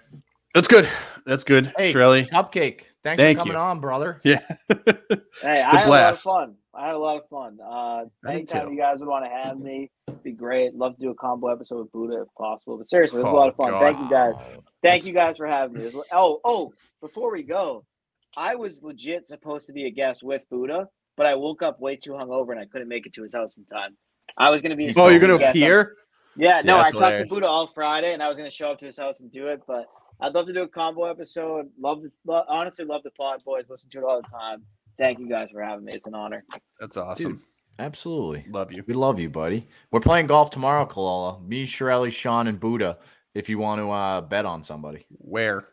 Speaker 4: That's good. That's good.
Speaker 3: Hey.
Speaker 4: Shirley.
Speaker 3: Cupcake. Thanks
Speaker 4: Thank
Speaker 3: for coming
Speaker 4: you.
Speaker 3: on, brother.
Speaker 4: Yeah.
Speaker 2: Hey,
Speaker 4: It's a
Speaker 2: I had
Speaker 4: blast.
Speaker 2: a lot of fun. I had a lot of fun. Uh, anytime
Speaker 4: too.
Speaker 2: you guys would want to have me, be great. Love to do a combo episode with Buddha if possible. But seriously, it was a
Speaker 4: Oh,
Speaker 2: lot of fun.
Speaker 4: God.
Speaker 2: Thank you guys.
Speaker 3: Oh,
Speaker 2: Thank you guys for having me. Oh, oh, before we go, I was legit supposed to be a guest with Buddha, but I woke up way too hungover and I couldn't make it to his house in time. I was gonna be.
Speaker 4: Oh, you're gonna
Speaker 2: guest on-
Speaker 4: appear?
Speaker 2: Yeah, no,
Speaker 4: Yeah,
Speaker 2: I talked to. Buddha all Friday, and I was gonna show up to his house and do it. But I'd love to do a combo episode. Love, the, honestly, love the pod boys. Listen to it all the time. Thank you guys for having me. It's an honor.
Speaker 4: That's awesome.
Speaker 3: Absolutely.
Speaker 4: Love you.
Speaker 3: We love you, buddy. We're playing golf tomorrow, Kalala. Me, Shirley, Sean, and Buddha. If you want to uh, bet on somebody,
Speaker 4: Where?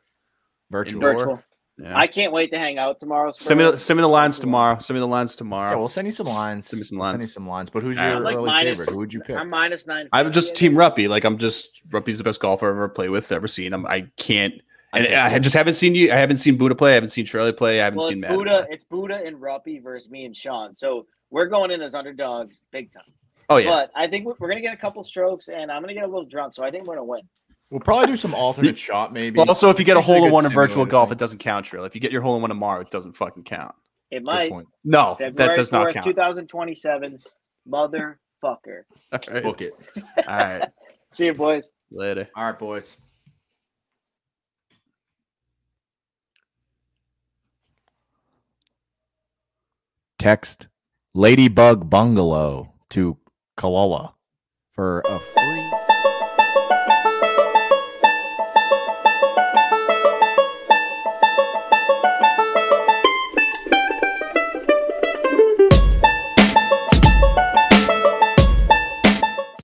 Speaker 3: virtual.
Speaker 2: Virtual.
Speaker 4: Yeah.
Speaker 2: I can't wait to hang out tomorrow.
Speaker 4: send me, the- send me the lines tomorrow. Send me the lines tomorrow.
Speaker 3: Yeah, we'll send you some lines.
Speaker 4: Send me some lines.
Speaker 3: Send you some lines. But who's
Speaker 4: All right.
Speaker 3: your
Speaker 2: I'm like
Speaker 3: early
Speaker 2: minus.
Speaker 3: favorite? Who would you pick?
Speaker 2: I'm minus nine.
Speaker 4: I'm just Team Ruppy. Like I'm just Ruppy's the best golfer I've ever played with, ever seen. I'm, I can't.
Speaker 3: I
Speaker 4: And
Speaker 3: think-
Speaker 4: I just haven't seen you. I haven't seen Buddha play. I haven't seen Shirley play. I haven't
Speaker 2: Well,
Speaker 4: seen
Speaker 2: it's
Speaker 4: Matt.
Speaker 2: Buddha.
Speaker 4: play.
Speaker 2: It's Buddha and Ruppy versus me and Sean. So we're going in as underdogs, big time.
Speaker 4: Oh yeah.
Speaker 2: But I think we're- we're gonna get a couple strokes, and I'm gonna get a little drunk. So I think we're gonna win.
Speaker 3: We'll probably do some alternate shot, maybe.
Speaker 4: Well, also, if you get a hole in one in virtual golf,
Speaker 3: thing.
Speaker 4: it doesn't count, Shirley. If you get your hole in one tomorrow, it doesn't fucking count.
Speaker 2: It might.
Speaker 4: No,
Speaker 2: February
Speaker 4: that does not count.
Speaker 2: 2027, motherfucker.
Speaker 4: All right.
Speaker 3: Book it.
Speaker 4: All right.
Speaker 2: See you, boys.
Speaker 4: Later.
Speaker 3: All right, boys. Text Ladybug Bungalow to Kalala for a free